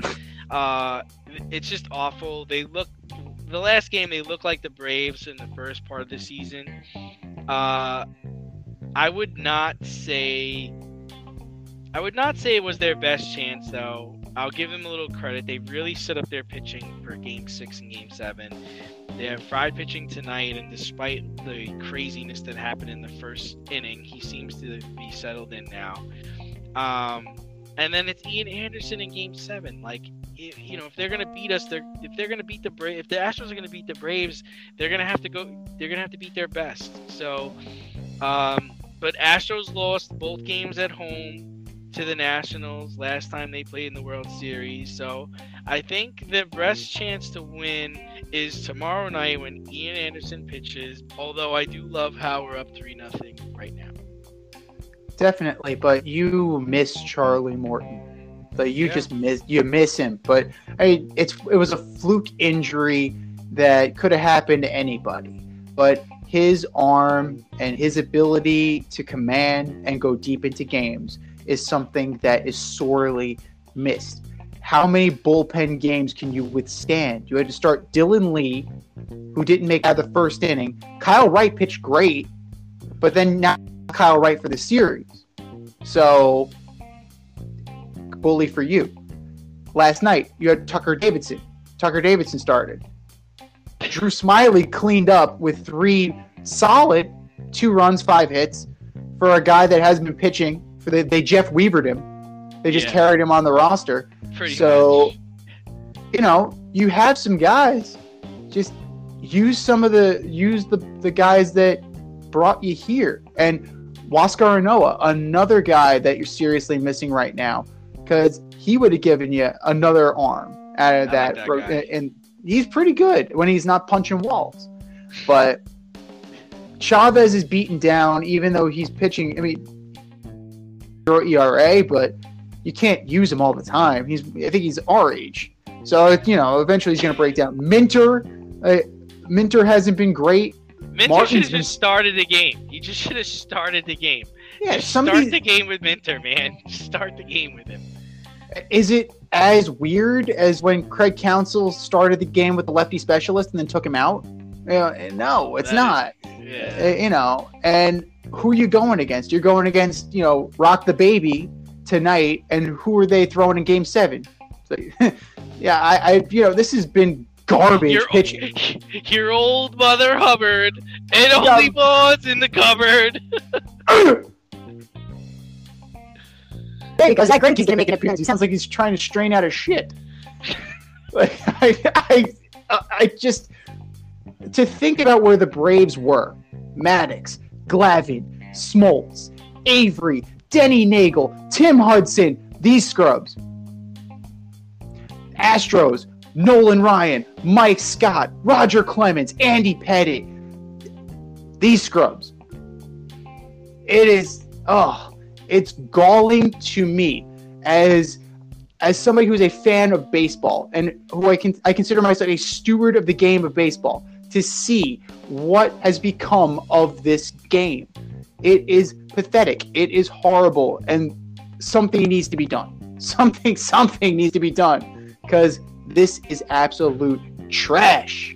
Uh, it's just awful. They look the last game they looked like the Braves in the first part of the season. Uh, I would not say I would not say it was their best chance though. I'll give them a little credit. They really set up their pitching for game six and game seven. They have Fried pitching tonight, and despite the craziness that happened in the first inning, he seems to be settled in now. Um, and then it's Ian Anderson in Game Seven. Like, i you know, if they're gonna beat us, they're if they're gonna beat the Bra- if the Astros are gonna beat the Braves, they're gonna have to go. They're gonna have to beat their best. So, um, but Astros lost both games at home to the Nationals last time they played in the World Series. So I think the best chance to win is tomorrow night when Ian Anderson pitches. Although I do love how we're up three nothing right now. Definitely, but you miss Charlie Morton. Like you Yeah. just miss you miss him. But I mean, it's it was a fluke injury that could have happened to anybody. But his arm and his ability to command and go deep into games is something that is sorely missed. How many bullpen games can you withstand? You had to start Dylan Lee, who didn't make out of the first inning. Kyle Wright pitched great, but then now Kyle Wright for the series. So, bully for you. Last night, you had Tucker Davidson. Tucker Davidson started. Drew Smyly cleaned up with three solid two runs, five hits for a guy that hasn't been pitching. For the, they Jeff Weavered him. They just Yeah. carried him on the roster. Pretty So- much. You know, you have some guys. Just use some of the use the the guys that brought you here. And Huascar Ynoa, another guy that you're seriously missing right now, because he would have given you another arm out of I that. like that ro- guy. and he's pretty good when he's not punching walls. But Chavez is beaten down, even though he's pitching. I mean, zero ERA, but you can't use him all the time. He's, I think he's our age, so you know, eventually he's going to break down. Minter, uh, Minter hasn't been great. Minter Martin's should have been- just started the game. He just should have started the game. Yeah, Just some of start the game with Minter, man. Start the game with him. Is it as weird as when Craig Counsell started the game with the lefty specialist and then took him out? Uh, no, it's That not. Yeah. Uh, you know, and who are you going against? You're going against, you know, Rock the Baby tonight, and who are they throwing in Game Seven? So, yeah, I, I, you know, this has been garbage Your, pitching. your old mother Hubbard. and only was in the cupboard. Because that Greinke's gonna make an appearance. He sounds like he's trying to strain out his shit. like, I, I, I just to think about where the Braves were: Maddux, Glavine, Smoltz, Avery, Denny Neagle, Tim Hudson, these scrubs. Astros, Nolan Ryan, Mike Scott, Roger Clemens, Andy Pettitte. These scrubs. It is oh, it's galling to me as as somebody who's a fan of baseball and who I can I consider myself a steward of the game of baseball to see what has become of this game. It is pathetic. It is horrible and something needs to be done. Something something needs to be done cuz this is absolute trash.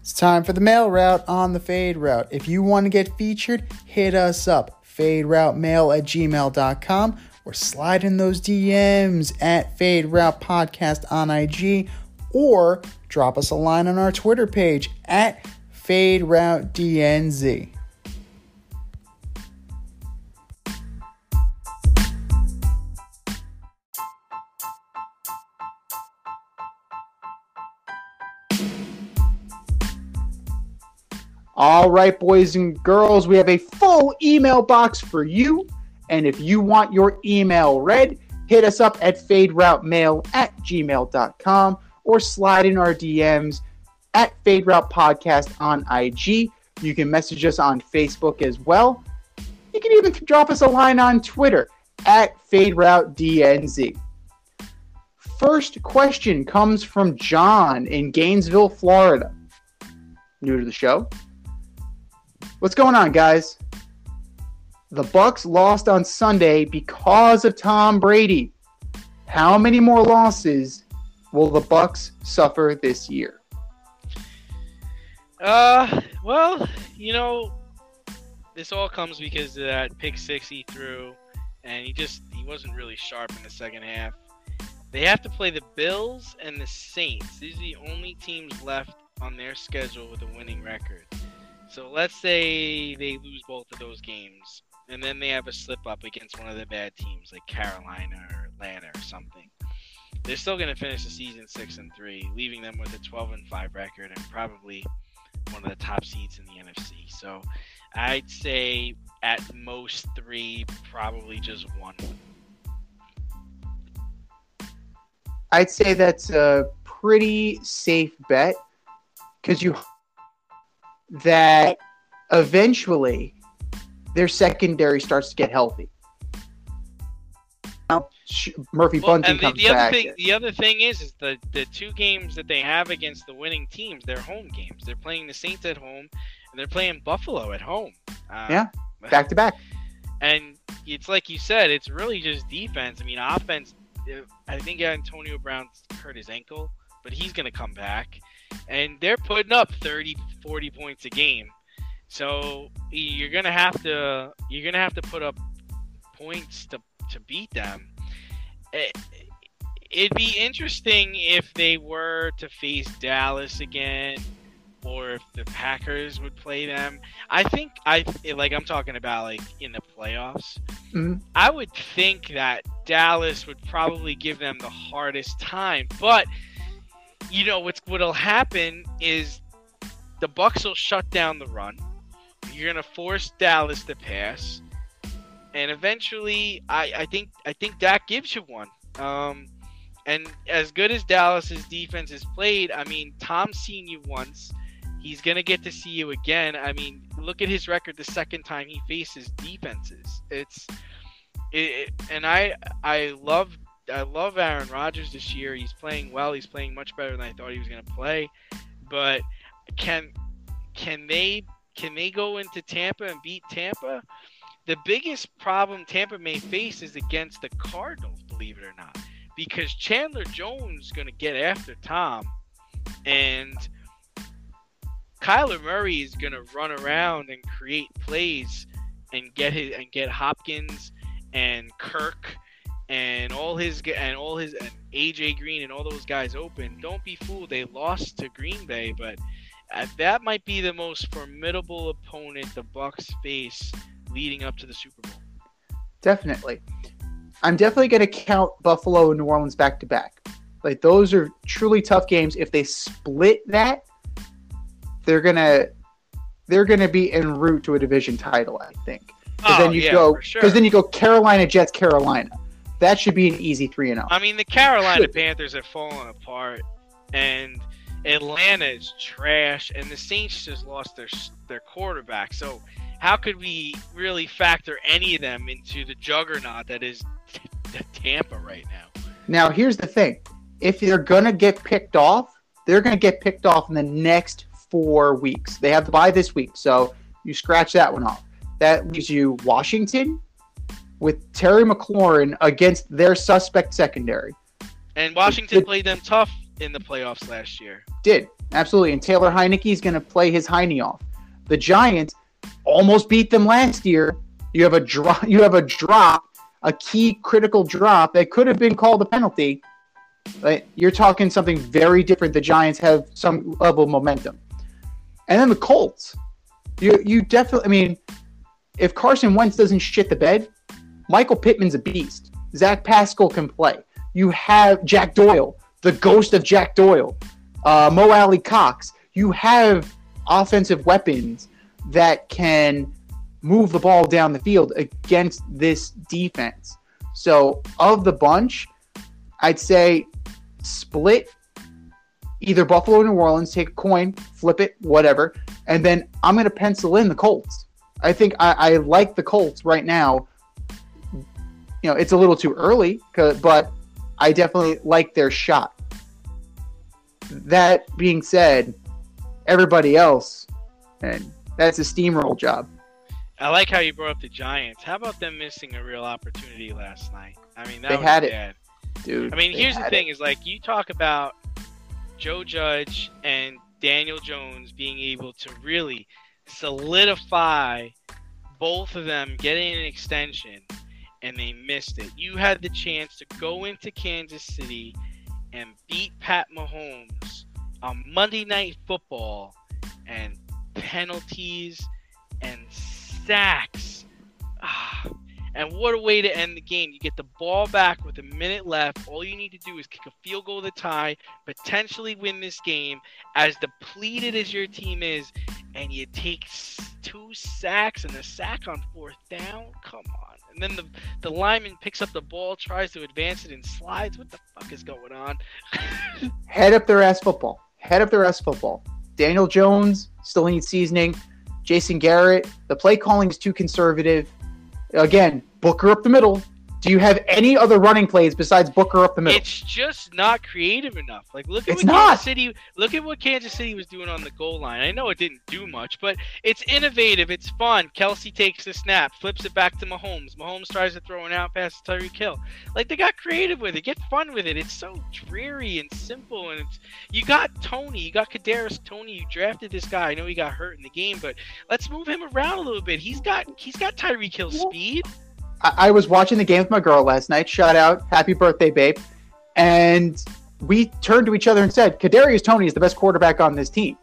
It's time for the mail route on the fade route. If you want to get featured, hit us up. Faderoutemail at gmail.com or slide in those DMs at Fade Route Podcast on IG or drop us a line on our Twitter page at Fade Route DNZ. All right, boys and girls, we have a full email box for you. And if you want your email read, hit us up at faderoutemail at gmail.com or slide in our DMs at Fade Route Podcast on IG. You can message us on Facebook as well. You can even drop us a line on Twitter at Fade Route DNZ. First question comes from John in Gainesville, Florida. New to the show. What's going on, guys? The Bucks lost on Sunday because of Tom Brady. How many more losses will the Bucks suffer this year? Uh, well, you know, this all comes because of that pick six he threw, and he just he wasn't really sharp in the second half. They have to play the Bills and the Saints. These are the only teams left on their schedule with a winning record. So let's say they lose both of those games, and then they have a slip up against one of the bad teams like Carolina or Atlanta or something. They're still going to finish the season six and three, leaving them with a 12 and five record and probably one of the top seeds in the NFC. So I'd say at most three, probably just one. I'd say that's a pretty safe bet because you that eventually their secondary starts to get healthy. Sh- Murphy Well, Bunting and the, comes the other back. thing, the other thing is, is the the two games that they have against the winning teams, they're home games. They're playing the Saints at home, and they're playing Buffalo at home. Uh, Yeah. back to back. And it's like you said, it's really just defense. I mean, offense. I think Antonio Brown's hurt his ankle, but he's going to come back. And they're putting up 30, 40 points a game. So you're going to have to you're to have to put up points to to beat them. It, it'd be interesting if they were to face Dallas again or if the Packers would play them. I think I like I'm talking about like in the playoffs. Mhm. I would think that Dallas would probably give them the hardest time, but you know what's what'll happen is the Bucks will shut down the run. You're gonna force Dallas to pass, and eventually, I, I think I think Dak gives you one. Um, and as good as Dallas's defense has played, I mean, Tom's seen you once. He's gonna get to see you again. I mean, look at his record the second time he faces defenses. It's it, it- and I I love I love Aaron Rodgers this year. He's playing well. He's playing much better than I thought he was gonna play. But can can they can they go into Tampa and beat Tampa? The biggest problem Tampa may face is against the Cardinals, believe it or not, because Chandler Jones is going to get after Tom, and Kyler Murray is going to run around and create plays and get his and get Hopkins and Kirk and all his and all his and AJ Green and all those guys open. Don't be fooled. They lost to Green Bay, but uh, that might be the most formidable opponent the Bucks face leading up to the Super Bowl. Definitely. I'm definitely going to count Buffalo and New Orleans back to back. Like those are truly tough games. If they split that, they're gonna they're gonna be en route to a division title. I think. Because Oh, then you yeah, go for sure. because then you go Carolina Jets Carolina. That should be an easy three and oh. zero. I mean, the Carolina. Panthers have fallen apart, and Atlanta is trash, and the Saints just lost their their quarterback. So, how could we really factor any of them into the juggernaut that is Tampa right now? Now here's the thing: if they're gonna get picked off, they're gonna get picked off in the next four weeks. They have to buy this week, so you scratch that one off. That leaves you Washington with Terry McLaurin against their suspect secondary. And Washington the- played them tough in the playoffs last year. Did absolutely, and Taylor Heinicke is gonna play his Heine off. The Giants almost beat them last year. You have a drop. You have a drop, a key critical drop that could have been called a penalty. Right? You're talking something very different. The Giants have some level of momentum, and then the Colts. You you definitely. I mean, if Carson Wentz doesn't shit the bed, Michael Pittman's a beast. Zach Pascal can play. You have Jack Doyle, the ghost of Jack Doyle, uh, Mo Alie-Cox. You have offensive weapons that can move the ball down the field against this defense. So, of the bunch, I'd say split either Buffalo or New Orleans, take a coin, flip it, whatever, and then I'm going to pencil in the Colts. I think I, I like the Colts right now. You know, it's a little too early, but I definitely like their shot. That being said, everybody else, and that's a steamroll job. I like how you brought up the Giants. How about them missing a real opportunity last night? I mean, that They had it. Dude, I mean, here's the thing: it. is like you talk about Joe Judge and Daniel Jones being able to really solidify both of them getting an extension, and they missed it. You had the chance to go into Kansas City and beat Pat Mahomes on Monday Night Football, and penalties and sacks. Ah, and what a way to end the game. You get the ball back with a minute left. All you need to do is kick a field goal to tie, potentially win this game. As depleted as your team is, and you take two sacks and a sack on fourth down. Come on. And then the, the lineman picks up the ball, tries to advance it, and slides. What the fuck is going on? head up their ass football. Head up their ass football. Daniel Jones still needs seasoning. Jason Garrett, the play calling is too conservative. Again, Booker up the middle. Do you have any other running plays besides Booker up the middle? It's just not creative enough. Like look at It's what not. Kansas City look at what Kansas City was doing on the goal line. I know it didn't do much, but it's innovative, it's fun. Kelce takes the snap, flips it back to Mahomes. Mahomes tries to throw an out pass to Tyreek Hill. Like they got creative with it, get fun with it. It's so dreary and simple and it's you got Toney, you got Kadarius Toney, you drafted this guy. I know he got hurt in the game, but let's move him around a little bit. He's got he's got Tyreek Hill speed. I, I was watching the game with my girl last night. Shout out, happy birthday, babe! And we turned to each other and said, "Kadarius Toney is the best quarterback on this team."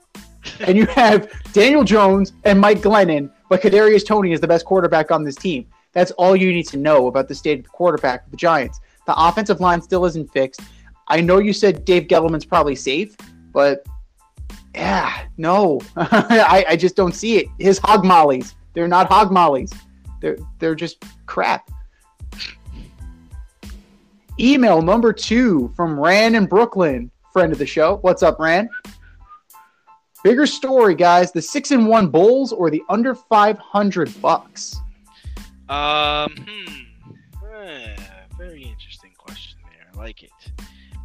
and you have Daniel Jones and Mike Glennon, but Kadarius Toney is the best quarterback on this team. That's all you need to know about the state of the quarterback of the Giants. The offensive line still isn't fixed. I know you said Dave Gettleman's probably safe, but yeah, no, I, I just don't see it. His hog mollies, they're not hog mollies. They're they're just crap. Email number two from Ran in Brooklyn, friend of the show. What's up, Ran? Bigger story, guys. The six and one Bulls or the under five hundred Bucks? Um, hmm. Eh, very interesting question there. I like it.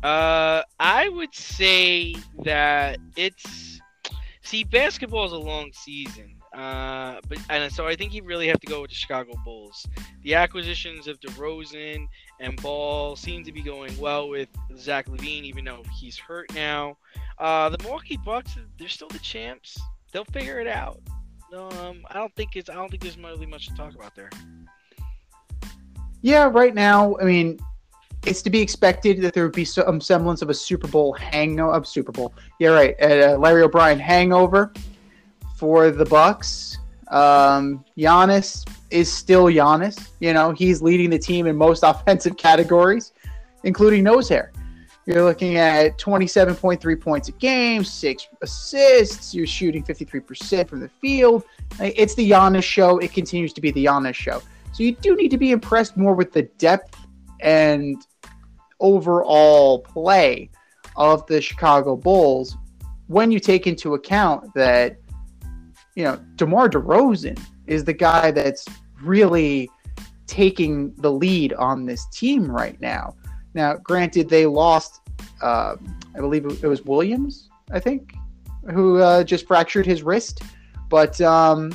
Uh, I would say that it's see, basketball is a long season. Uh, but and so I think you really have to go with the Chicago Bulls. The acquisitions of DeRozan and Ball seem to be going well with Zach LaVine, even though he's hurt now. Uh, the Milwaukee Bucks, they're still the champs. They'll figure it out. Um, I don't think it's. I don't think there's really much to talk about there. Yeah, right now, I mean, it's to be expected that there would be some semblance of a Super Bowl hangover. Super Bowl, yeah, right. Uh, Larry O'Brien hangover for the Bucks. Um, Giannis is still Giannis. You know, he's leading the team in most offensive categories, including nose hair. You're looking at 27.3 points a game, six assists. You're shooting 53% from the field. It's the Giannis show. It continues to be the Giannis show. So you do need to be impressed more with the depth and overall play of the Chicago Bulls when you take into account that you know DeMar DeRozan is the guy that's really taking the lead on this team right now. Now, granted, they lost. Uh, I believe it was Williams. I think who uh, just fractured his wrist, but um,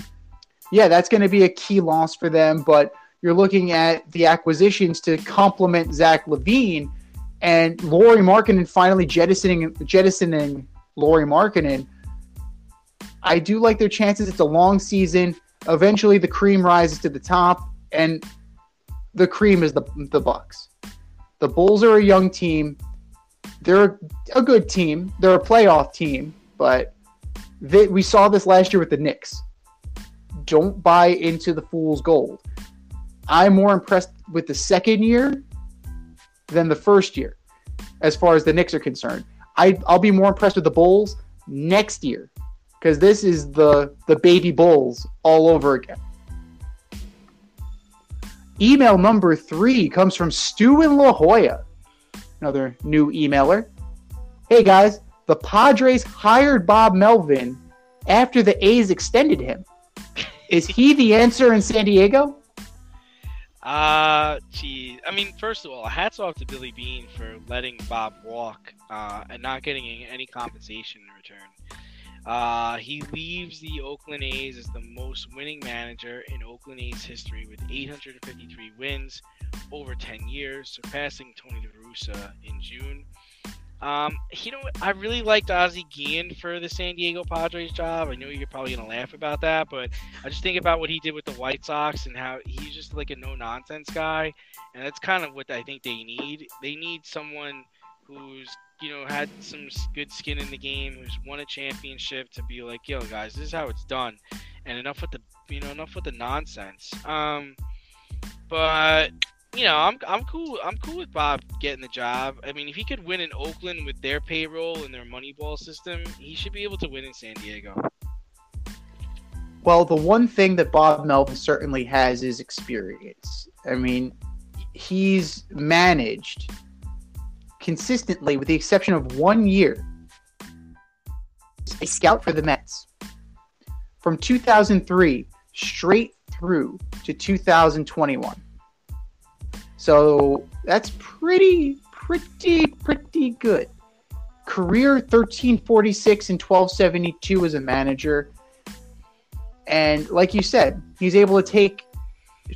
yeah, that's going to be a key loss for them. But you're looking at the acquisitions to complement Zach LaVine and Lauri Markkanen finally jettisoning jettisoning Lauri Markkanen. I do like their chances. It's a long season. Eventually, the cream rises to the top, and the cream is the the Bucks. The Bulls are a young team. They're a good team. They're a playoff team, but they, we saw this last year with the Knicks. Don't buy into the fool's gold. I'm more impressed with the second year than the first year, as far as the Knicks are concerned. I, I'll be more impressed with the Bulls next year because this is the the baby Bulls all over again. Email number three comes from Stu in La Jolla, another new emailer. Hey guys, the Padres hired Bob Melvin after the A's extended him. Is he the answer in San Diego? Uh, gee. I mean, first of all, hats off to Billy Beane for letting Bob walk uh, and not getting any compensation in return. Uh, he leaves the Oakland A's as the most winning manager in Oakland A's history with 853 wins over 10 years, surpassing Tony La Russa in June. Um, you know? I really liked Ozzie Guillen for the San Diego Padres job. I know you're probably gonna laugh about that, but I just think about what he did with the White Sox and how he's just like a no nonsense guy, and that's kind of what I think they need. They need someone who's you know had some good skin in the game, who's won a championship to be like, yo guys, this is how it's done, and enough with the you know enough with the nonsense. Um, but you know, I'm I'm cool. I'm cool with Bob getting the job. I mean, if he could win in Oakland with their payroll and their Moneyball system, he should be able to win in San Diego. Well, the one thing that Bob Melvin certainly has is experience. I mean, he's managed consistently, with the exception of one year, a scout for the Mets. From 2003 straight through to 2021. So that's pretty, pretty, pretty good. Career 1346 and 1272 as a manager. And like you said, he's able to take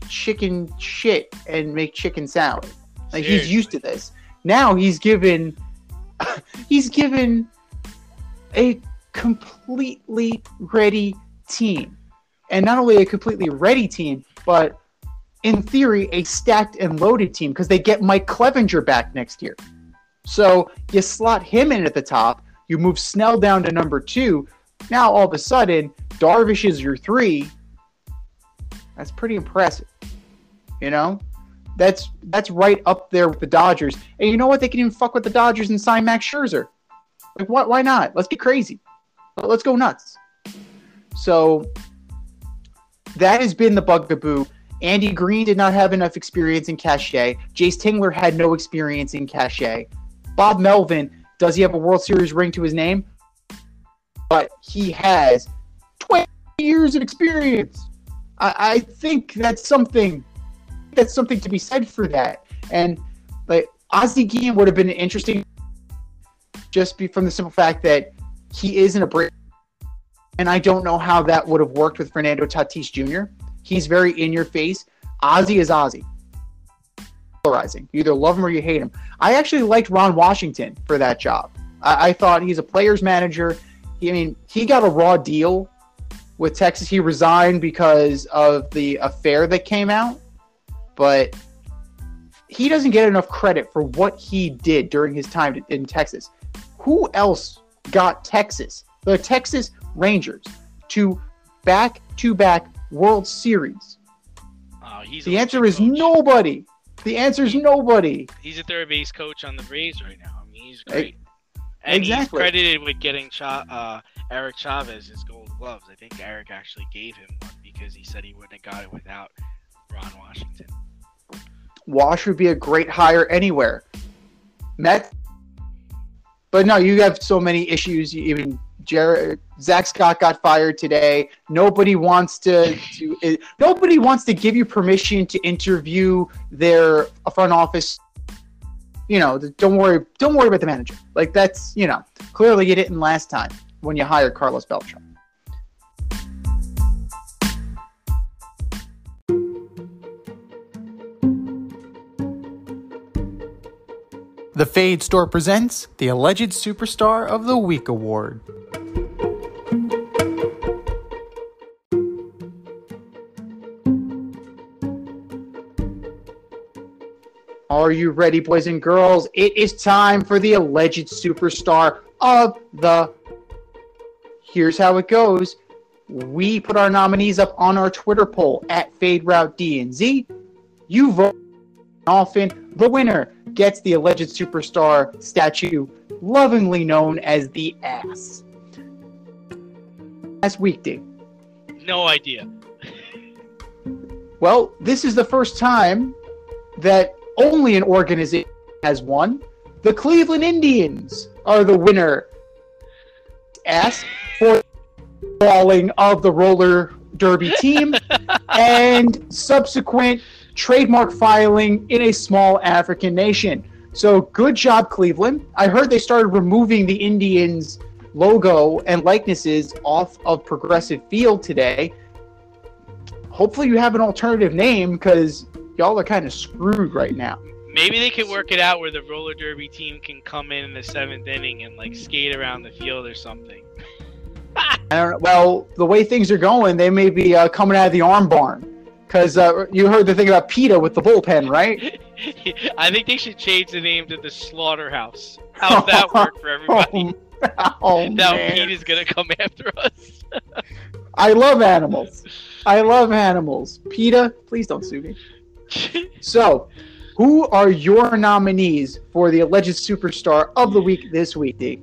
chicken shit and make chicken salad. Like he's used to this. Now he's given he's given a completely ready team. And not only a completely ready team, but in theory, a stacked and loaded team because they get Mike Clevinger back next year. So you slot him in at the top, you move Snell down to number two. Now all of a sudden, Darvish is your three. That's pretty impressive. You know? That's that's right up there with the Dodgers. And you know what? They can even fuck with the Dodgers and sign Max Scherzer. Like what why not? Let's get crazy. Let's go nuts. So that has been the bugaboo Andy Green did not have enough experience in cachet. Jayce Tingler had no experience in cachet. Bob Melvin, does he have a World Series ring to his name? But he has 20 years of experience. I, I think that's something that's something to be said for that. And like Ozzie Guillen would have been interesting just be from the simple fact that he isn't a Brit. And I don't know how that would have worked with Fernando Tatis Jr. He's very in your face. Ozzie is Ozzie. Polarizing. You either love him or you hate him. I actually liked Ron Washington for that job. I, I thought he's a player's manager. He, I mean, he got a raw deal with Texas. He resigned because of the affair that came out, but he doesn't get enough credit for what he did during his time in Texas. Who else got Texas, the Texas Rangers, to back to back World Series? Oh, he's The answer is coach. nobody. The answer is nobody. He's a third base coach on the Braves right now. I mean, he's great. And exactly. he's credited with getting Cha- uh, Eric Chavez his gold gloves. I think Eric actually gave him one because he said he wouldn't have got it without Ron Washington. Wash would be a great hire anywhere. Mets, but no, you have so many issues. You Even Jared, Zack Scott got fired today. Nobody wants to, to eh, nobody wants to give you permission to interview their front office. You know, don't worry, don't worry about the manager. Like that's you know, clearly you didn't last time when you hired Carlos Beltran. The Fade Store presents the Alleged Superstar of the Week Award. Are you ready, boys and girls? It is time for the alleged superstar of the. Here's how it goes. We put our nominees up on our Twitter poll at Fade Route D and Z. You vote. Often, the winner gets the alleged superstar statue, lovingly known as the ass. Last week, Dave. No idea. Well, this is the first time that only an organization has won. The Cleveland Indians are the winner. Ass for falling of the roller derby team and subsequent trademark filing in a small African nation. So good job, Cleveland. I heard they started removing the Indians logo and likenesses off of Progressive Field today. Hopefully, you have an alternative name because y'all are kind of screwed right now. Maybe they could work it out where the roller derby team can come in in the seventh inning and like skate around the field or something. I don't know. Well, the way things are going, they may be uh, coming out of the arm barn. Because uh, you heard the thing about PETA with the bullpen, right? I think they should change the name to the slaughterhouse. How's that work for everybody? Oh, oh, now man. Pete is gonna come after us. I love animals. I love animals. PETA, please don't sue me. So, who are your nominees for the alleged superstar of the week this week, D?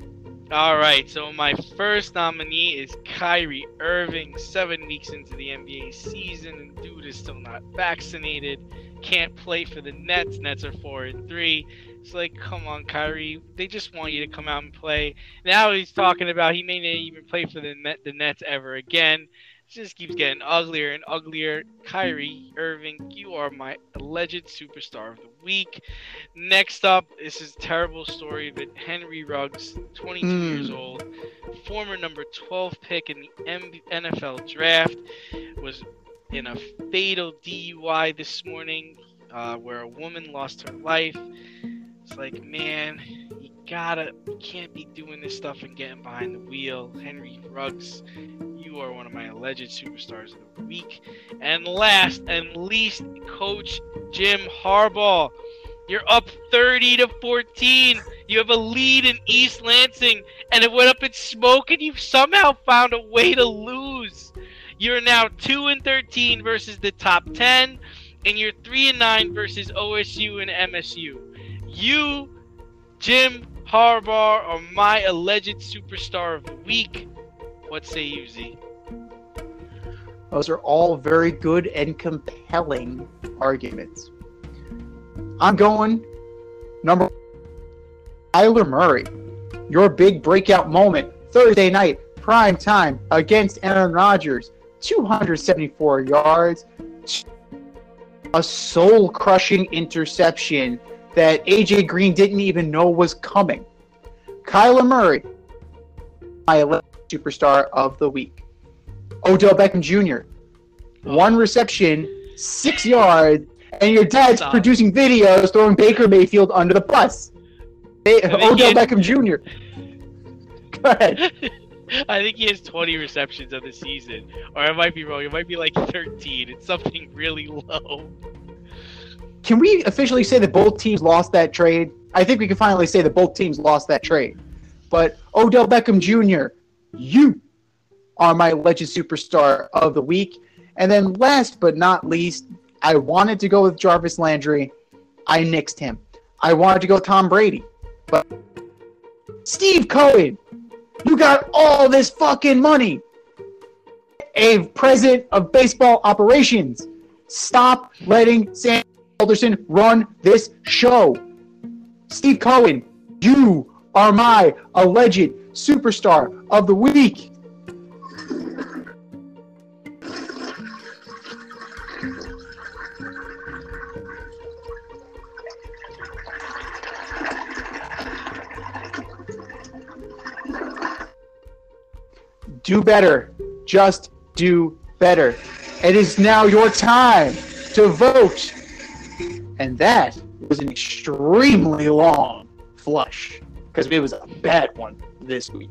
All right, so my first nominee is Kyrie Irving. Seven weeks into the NBA season, and dude is still not vaccinated. Can't play for the Nets. Nets are four and three. It's like, come on, Kyrie. They just want you to come out and play. Now he's talking about he may not even play for the Net, the Nets ever again. Just keeps getting uglier and uglier. Kyrie Irving, you are my alleged superstar of the week. Next up, this is a terrible story, but Henry Ruggs, 22 Hmm. years old, former number 12 pick in the M- NFL draft, was in a fatal DUI this morning uh, where a woman lost her life. It's like, man, gotta, can't be doing this stuff and getting behind the wheel. Henry Ruggs, you are one of my alleged superstars of the week. And last and least, Coach Jim Harbaugh. You're up 30 to 14. You have a lead in East Lansing, and it went up in smoke, and you've somehow found a way to lose. You're now 2 and 13 versus the top 10, and you're 3 and 9 versus OSU and MSU. You, Jim Harbaugh, or my alleged superstar of the week. What say you, Z? Those are all very good and compelling arguments. I'm going number one, Kyler Murray. Your big breakout moment Thursday night, prime time against Aaron Rodgers. 274 yards, a soul crushing interception that AJ Green didn't even know was coming. Kyler Murray, my 11th superstar of the week. Odell Beckham Jr., oh. one reception, six yards, and your dad's Stop. producing videos throwing Baker Mayfield under the bus. They, Odell Beckham Jr. Go ahead. I think he has 20 receptions of the season, or I might be wrong. It might be like 13. It's something really low. Can we officially say that both teams lost that trade? I think we can finally say that both teams lost that trade. But Odell Beckham Jr., you are my legend superstar of the week. And then last but not least, I wanted to go with Jarvis Landry. I nixed him. I wanted to go with Tom Brady. But Steve Cohen, you got all this fucking money. A president of baseball operations. Stop letting Sam Alderson run this show. Steve Cohen, you are my alleged superstar of the week. Do better. Just do better. It is now your time to vote. And that was an extremely long flush because it was a bad one this week.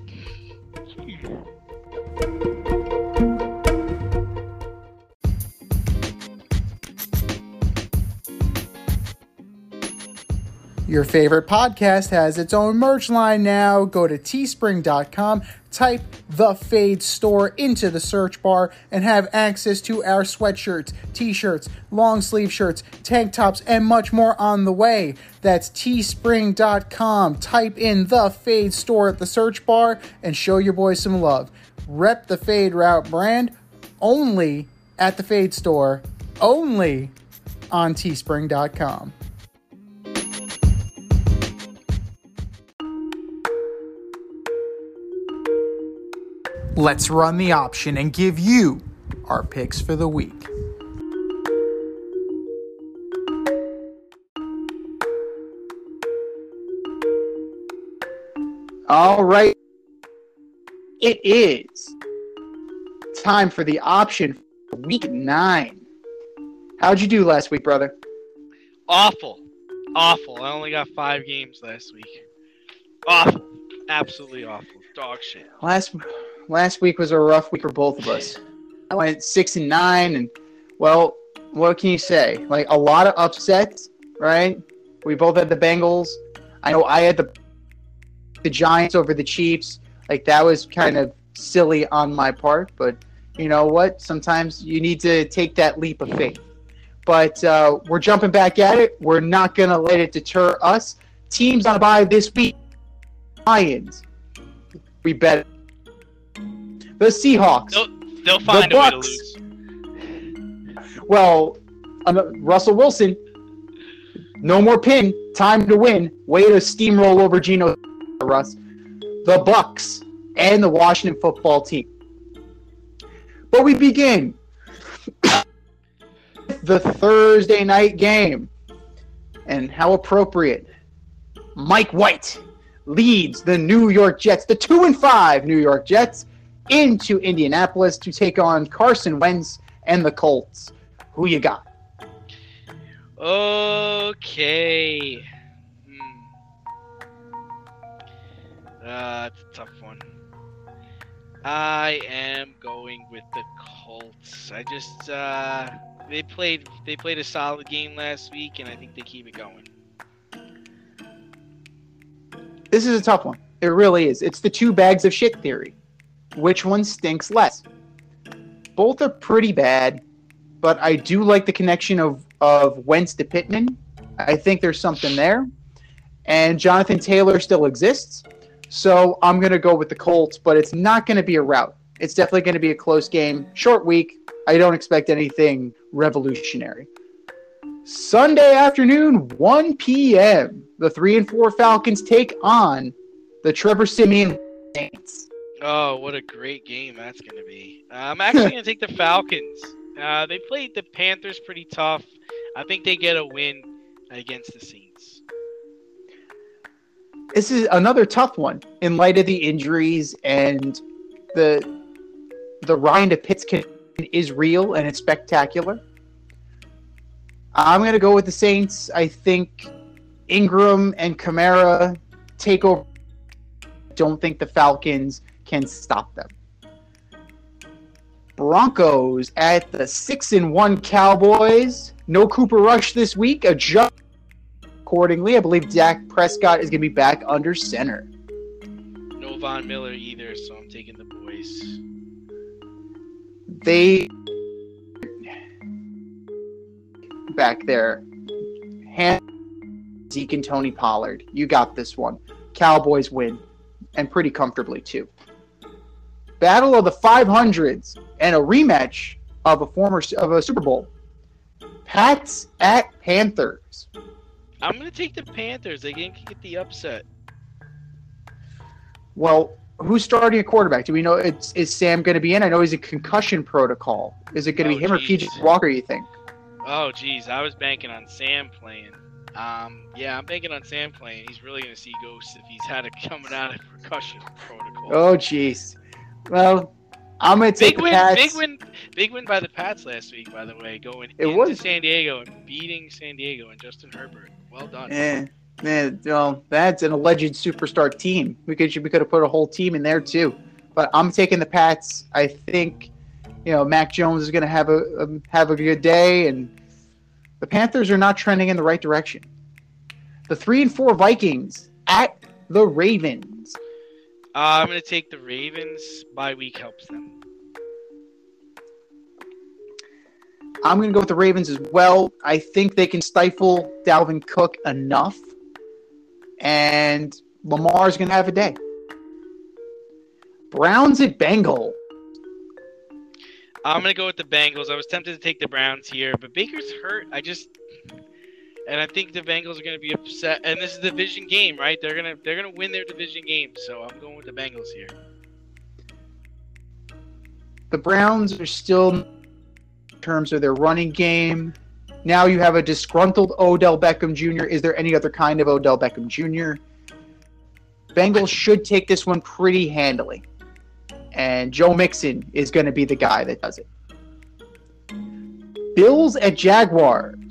Your favorite podcast has its own merch line now. Go to teespring.com, type the Fade store into the search bar, and have access to our sweatshirts, t shirts, long sleeve shirts, tank tops, and much more on the way. That's teespring.com. Type in the Fade store at the search bar and show your boys some love. Rep the Fade Route brand only at the Fade store, only on teespring.com. Let's run the option and give you our picks for the week. All right. It is time for the option for week nine. How'd you do last week, brother? Awful. Awful. I only got five games last week. Awful. Absolutely awful. Dog shit. Last last week was a rough week for both of us. I went six and nine, and well, what can you say? Like a lot of upsets, right? We both had the Bengals. I know I had the the Giants over the Chiefs. Like that was kind of silly on my part, but you know what? Sometimes you need to take that leap of faith. But uh, we're jumping back at it. We're not gonna let it deter us. Teams on a bye this week. Lions. We bet the Seahawks. They'll, they'll find a way to Bucks. lose. Well, um, Russell Wilson. No more pin. Time to win. Way to steamroll over Geno. Russ. The Bucks and the Washington football team. But we begin the Thursday night game. And how appropriate. Mike White leads the New York Jets, the 2 and 5 New York Jets, into Indianapolis to take on Carson Wentz and the Colts. Who you got? Okay. Hmm. Uh, it's a tough one. I am going with the Colts. I just uh, they played they played a solid game last week, and I think they keep it going. This is a tough one. It really is. It's the two bags of shit theory. Which one stinks less? Both are pretty bad, but I do like the connection of, of Wentz to Pittman. I think there's something there. And Jonathan Taylor still exists. So I'm going to go with the Colts, but it's not going to be a route. It's definitely going to be a close game. Short week. I don't expect anything revolutionary. Sunday afternoon, 1 p.m. The 3 and 4 Falcons take on the Trevor Siemian Saints. Oh, what a great game that's going to be. Uh, I'm actually going to take the Falcons. Uh, they played the Panthers pretty tough. I think they get a win against the Saints. This is another tough one in light of the injuries and the the Ryan to Pitts is real and it's spectacular. I'm going to go with the Saints. I think Ingram and Kamara take over. Don't think the Falcons can stop them. Broncos at the six and one Cowboys. No Cooper Rush this week. Adjust accordingly. I believe Dak Prescott is going to be back under center. No Von Miller either, so I'm taking the boys. They back there. Hand Zeke and Tony Pollard. You got this one. Cowboys win, and pretty comfortably too. Battle of the 500s and a rematch of a former of a Super Bowl. Pats at Panthers. I'm going to take the Panthers. They can get the upset. Well, who's starting a quarterback? Do we know? It's, is Sam going to be in? I know he's in concussion protocol. Is it going to Oh, be him or. PJ Walker? You think? Oh, geez. I was banking on Sam playing. Um, yeah, I'm banking on Sam playing. He's really going to see ghosts if he's had it coming out of percussion protocol. Oh, jeez. Well, I'm going to take Big the win, Pats. big win, big win by the Pats last week. By the way, going It into was. San Diego and beating San Diego and Justin Herbert. Well done. Eh, man, well, that's an alleged superstar team. We could we could have put a whole team in there too. But I'm taking the Pats. I think, you know, Mac Jones is going to have a um, have a good day, and the Panthers are not trending in the right direction. The three and four Vikings at the Ravens. Uh, I'm going to take the Ravens. Bye week helps them. I'm going to go with the Ravens as well. I think they can stifle Dalvin Cook enough, and Lamar's going to have a day. Browns at Bengals. I'm gonna go with the Bengals. I was tempted to take the Browns here, but Baker's hurt. I just and I think the Bengals are gonna be upset. And this is the division game, right? They're gonna they're gonna win their division game. So I'm going with the Bengals here. the Browns are still in terms of their running game. Now you have a disgruntled Odell Beckham Jr. Is there any other kind of Odell Beckham Jr.? Bengals should take this one pretty handily. And Joe Mixon is going to be the guy that does it. Bills at Jaguars.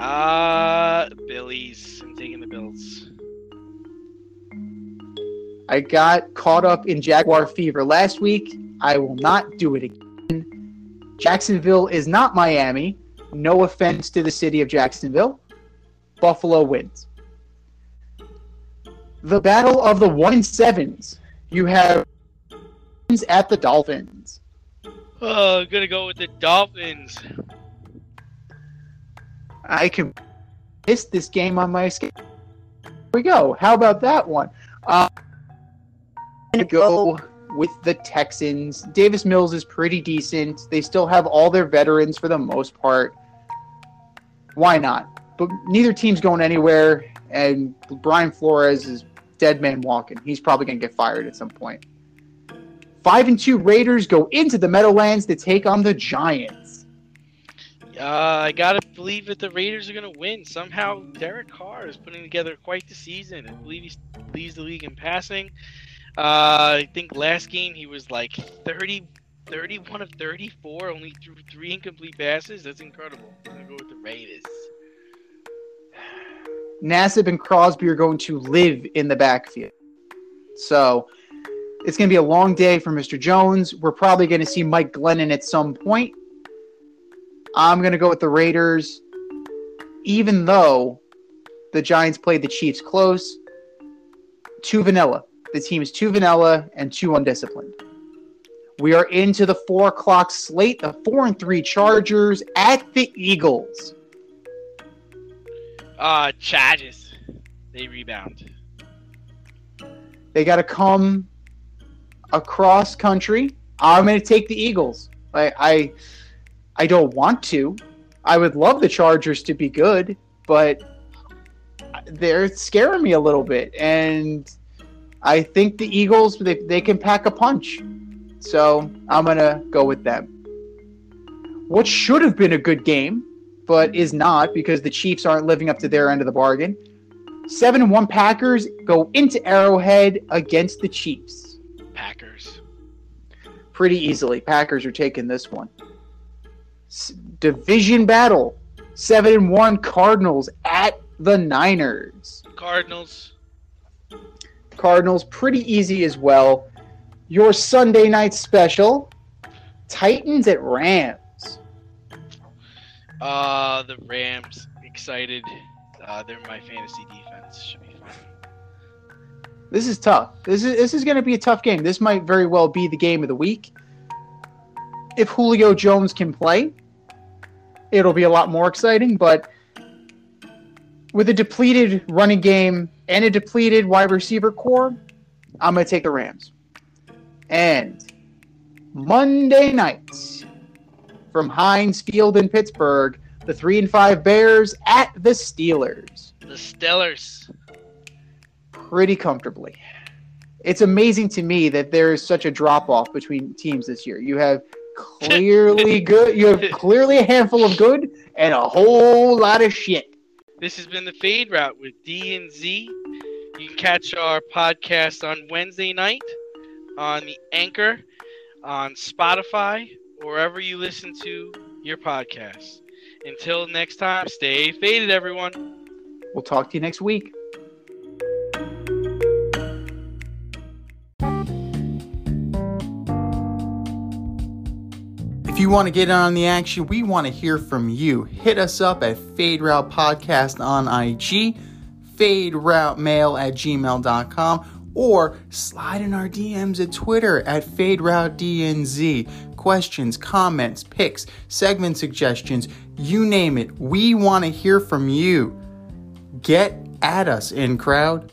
Uh Billies. I'm taking the Bills. I got caught up in Jaguar fever last week. I will not do it again. Jacksonville is not Miami. No offense to the city of Jacksonville. Buffalo wins. The battle of the one and sevens. You have at the Dolphins. Oh, I'm gonna go with the Dolphins. I can miss this game on my schedule. Here we go. How about that one? Uh, I'm go with the Texans. Davis Mills is pretty decent. They still have all their veterans for the most part. Why not? But neither team's going anywhere, and Brian Flores is dead man walking. He's probably gonna get fired at some point. Five and two Raiders go into the Meadowlands to take on the Giants. Uh, I gotta believe that the Raiders are gonna win. Somehow, Derek Carr is putting together quite the season. I believe he leads the league in passing. Uh, I think last game he was like 30, 31 of 34, only threw three incomplete passes. That's incredible. I'm gonna go with the Raiders. Nassib and Crosby are going to live in the backfield. So it's going to be a long day for Mr. Jones. We're probably going to see Mike Glennon at some point. I'm going to go with the Raiders, even though the Giants played the Chiefs close. Two vanilla. The team is two vanilla and two undisciplined. We are into the four o'clock slate. The four and three Chargers at the Eagles. Uh, Chargers. They rebound. They got to come across country, I'm going to take the Eagles. I, I I don't want to. I would love the Chargers to be good, but they're scaring me a little bit, and I think the Eagles they, they can pack a punch. So I'm gonna go with them. What should have been a good game, but is not because the Chiefs aren't living up to their end of the bargain. Seven and one Packers go into Arrowhead against the Chiefs Packers. pretty easily. Packers are taking this one. Division battle. Seven and one Cardinals at the Niners. Cardinals. Cardinals pretty easy as well. Your Sunday night special. Titans at Rams. Uh, the Rams. Excited. Uh, they're my fantasy defense. Should be fun. This is tough. This is this is going to be a tough game. This might very well be the game of the week. If Julio Jones can play, it'll be a lot more exciting. But with a depleted running game and a depleted wide receiver core, I'm going to take the Rams. And Monday night from Heinz Field in Pittsburgh, the three and five Bears at the Steelers The Steelers. pretty comfortably. It's amazing to me that there is such a drop off between teams this year. You have clearly good, you have clearly a handful of good and a whole lot of shit. This has been the Fade Route with D and Z. You can catch our podcast on Wednesday night on the Anchor, on Spotify, wherever you listen to your podcasts. Until next time, stay faded, everyone. We'll talk to you next week. You want to get in on the action, we want to hear from you. Hit us up at Fade Route Podcast on IG, Fade Route Mail at gmail.com, or slide in our DMs at Twitter at Fade Route. Questions, comments, picks, segment suggestions, you name it. We want to hear from you. Get at us, in crowd.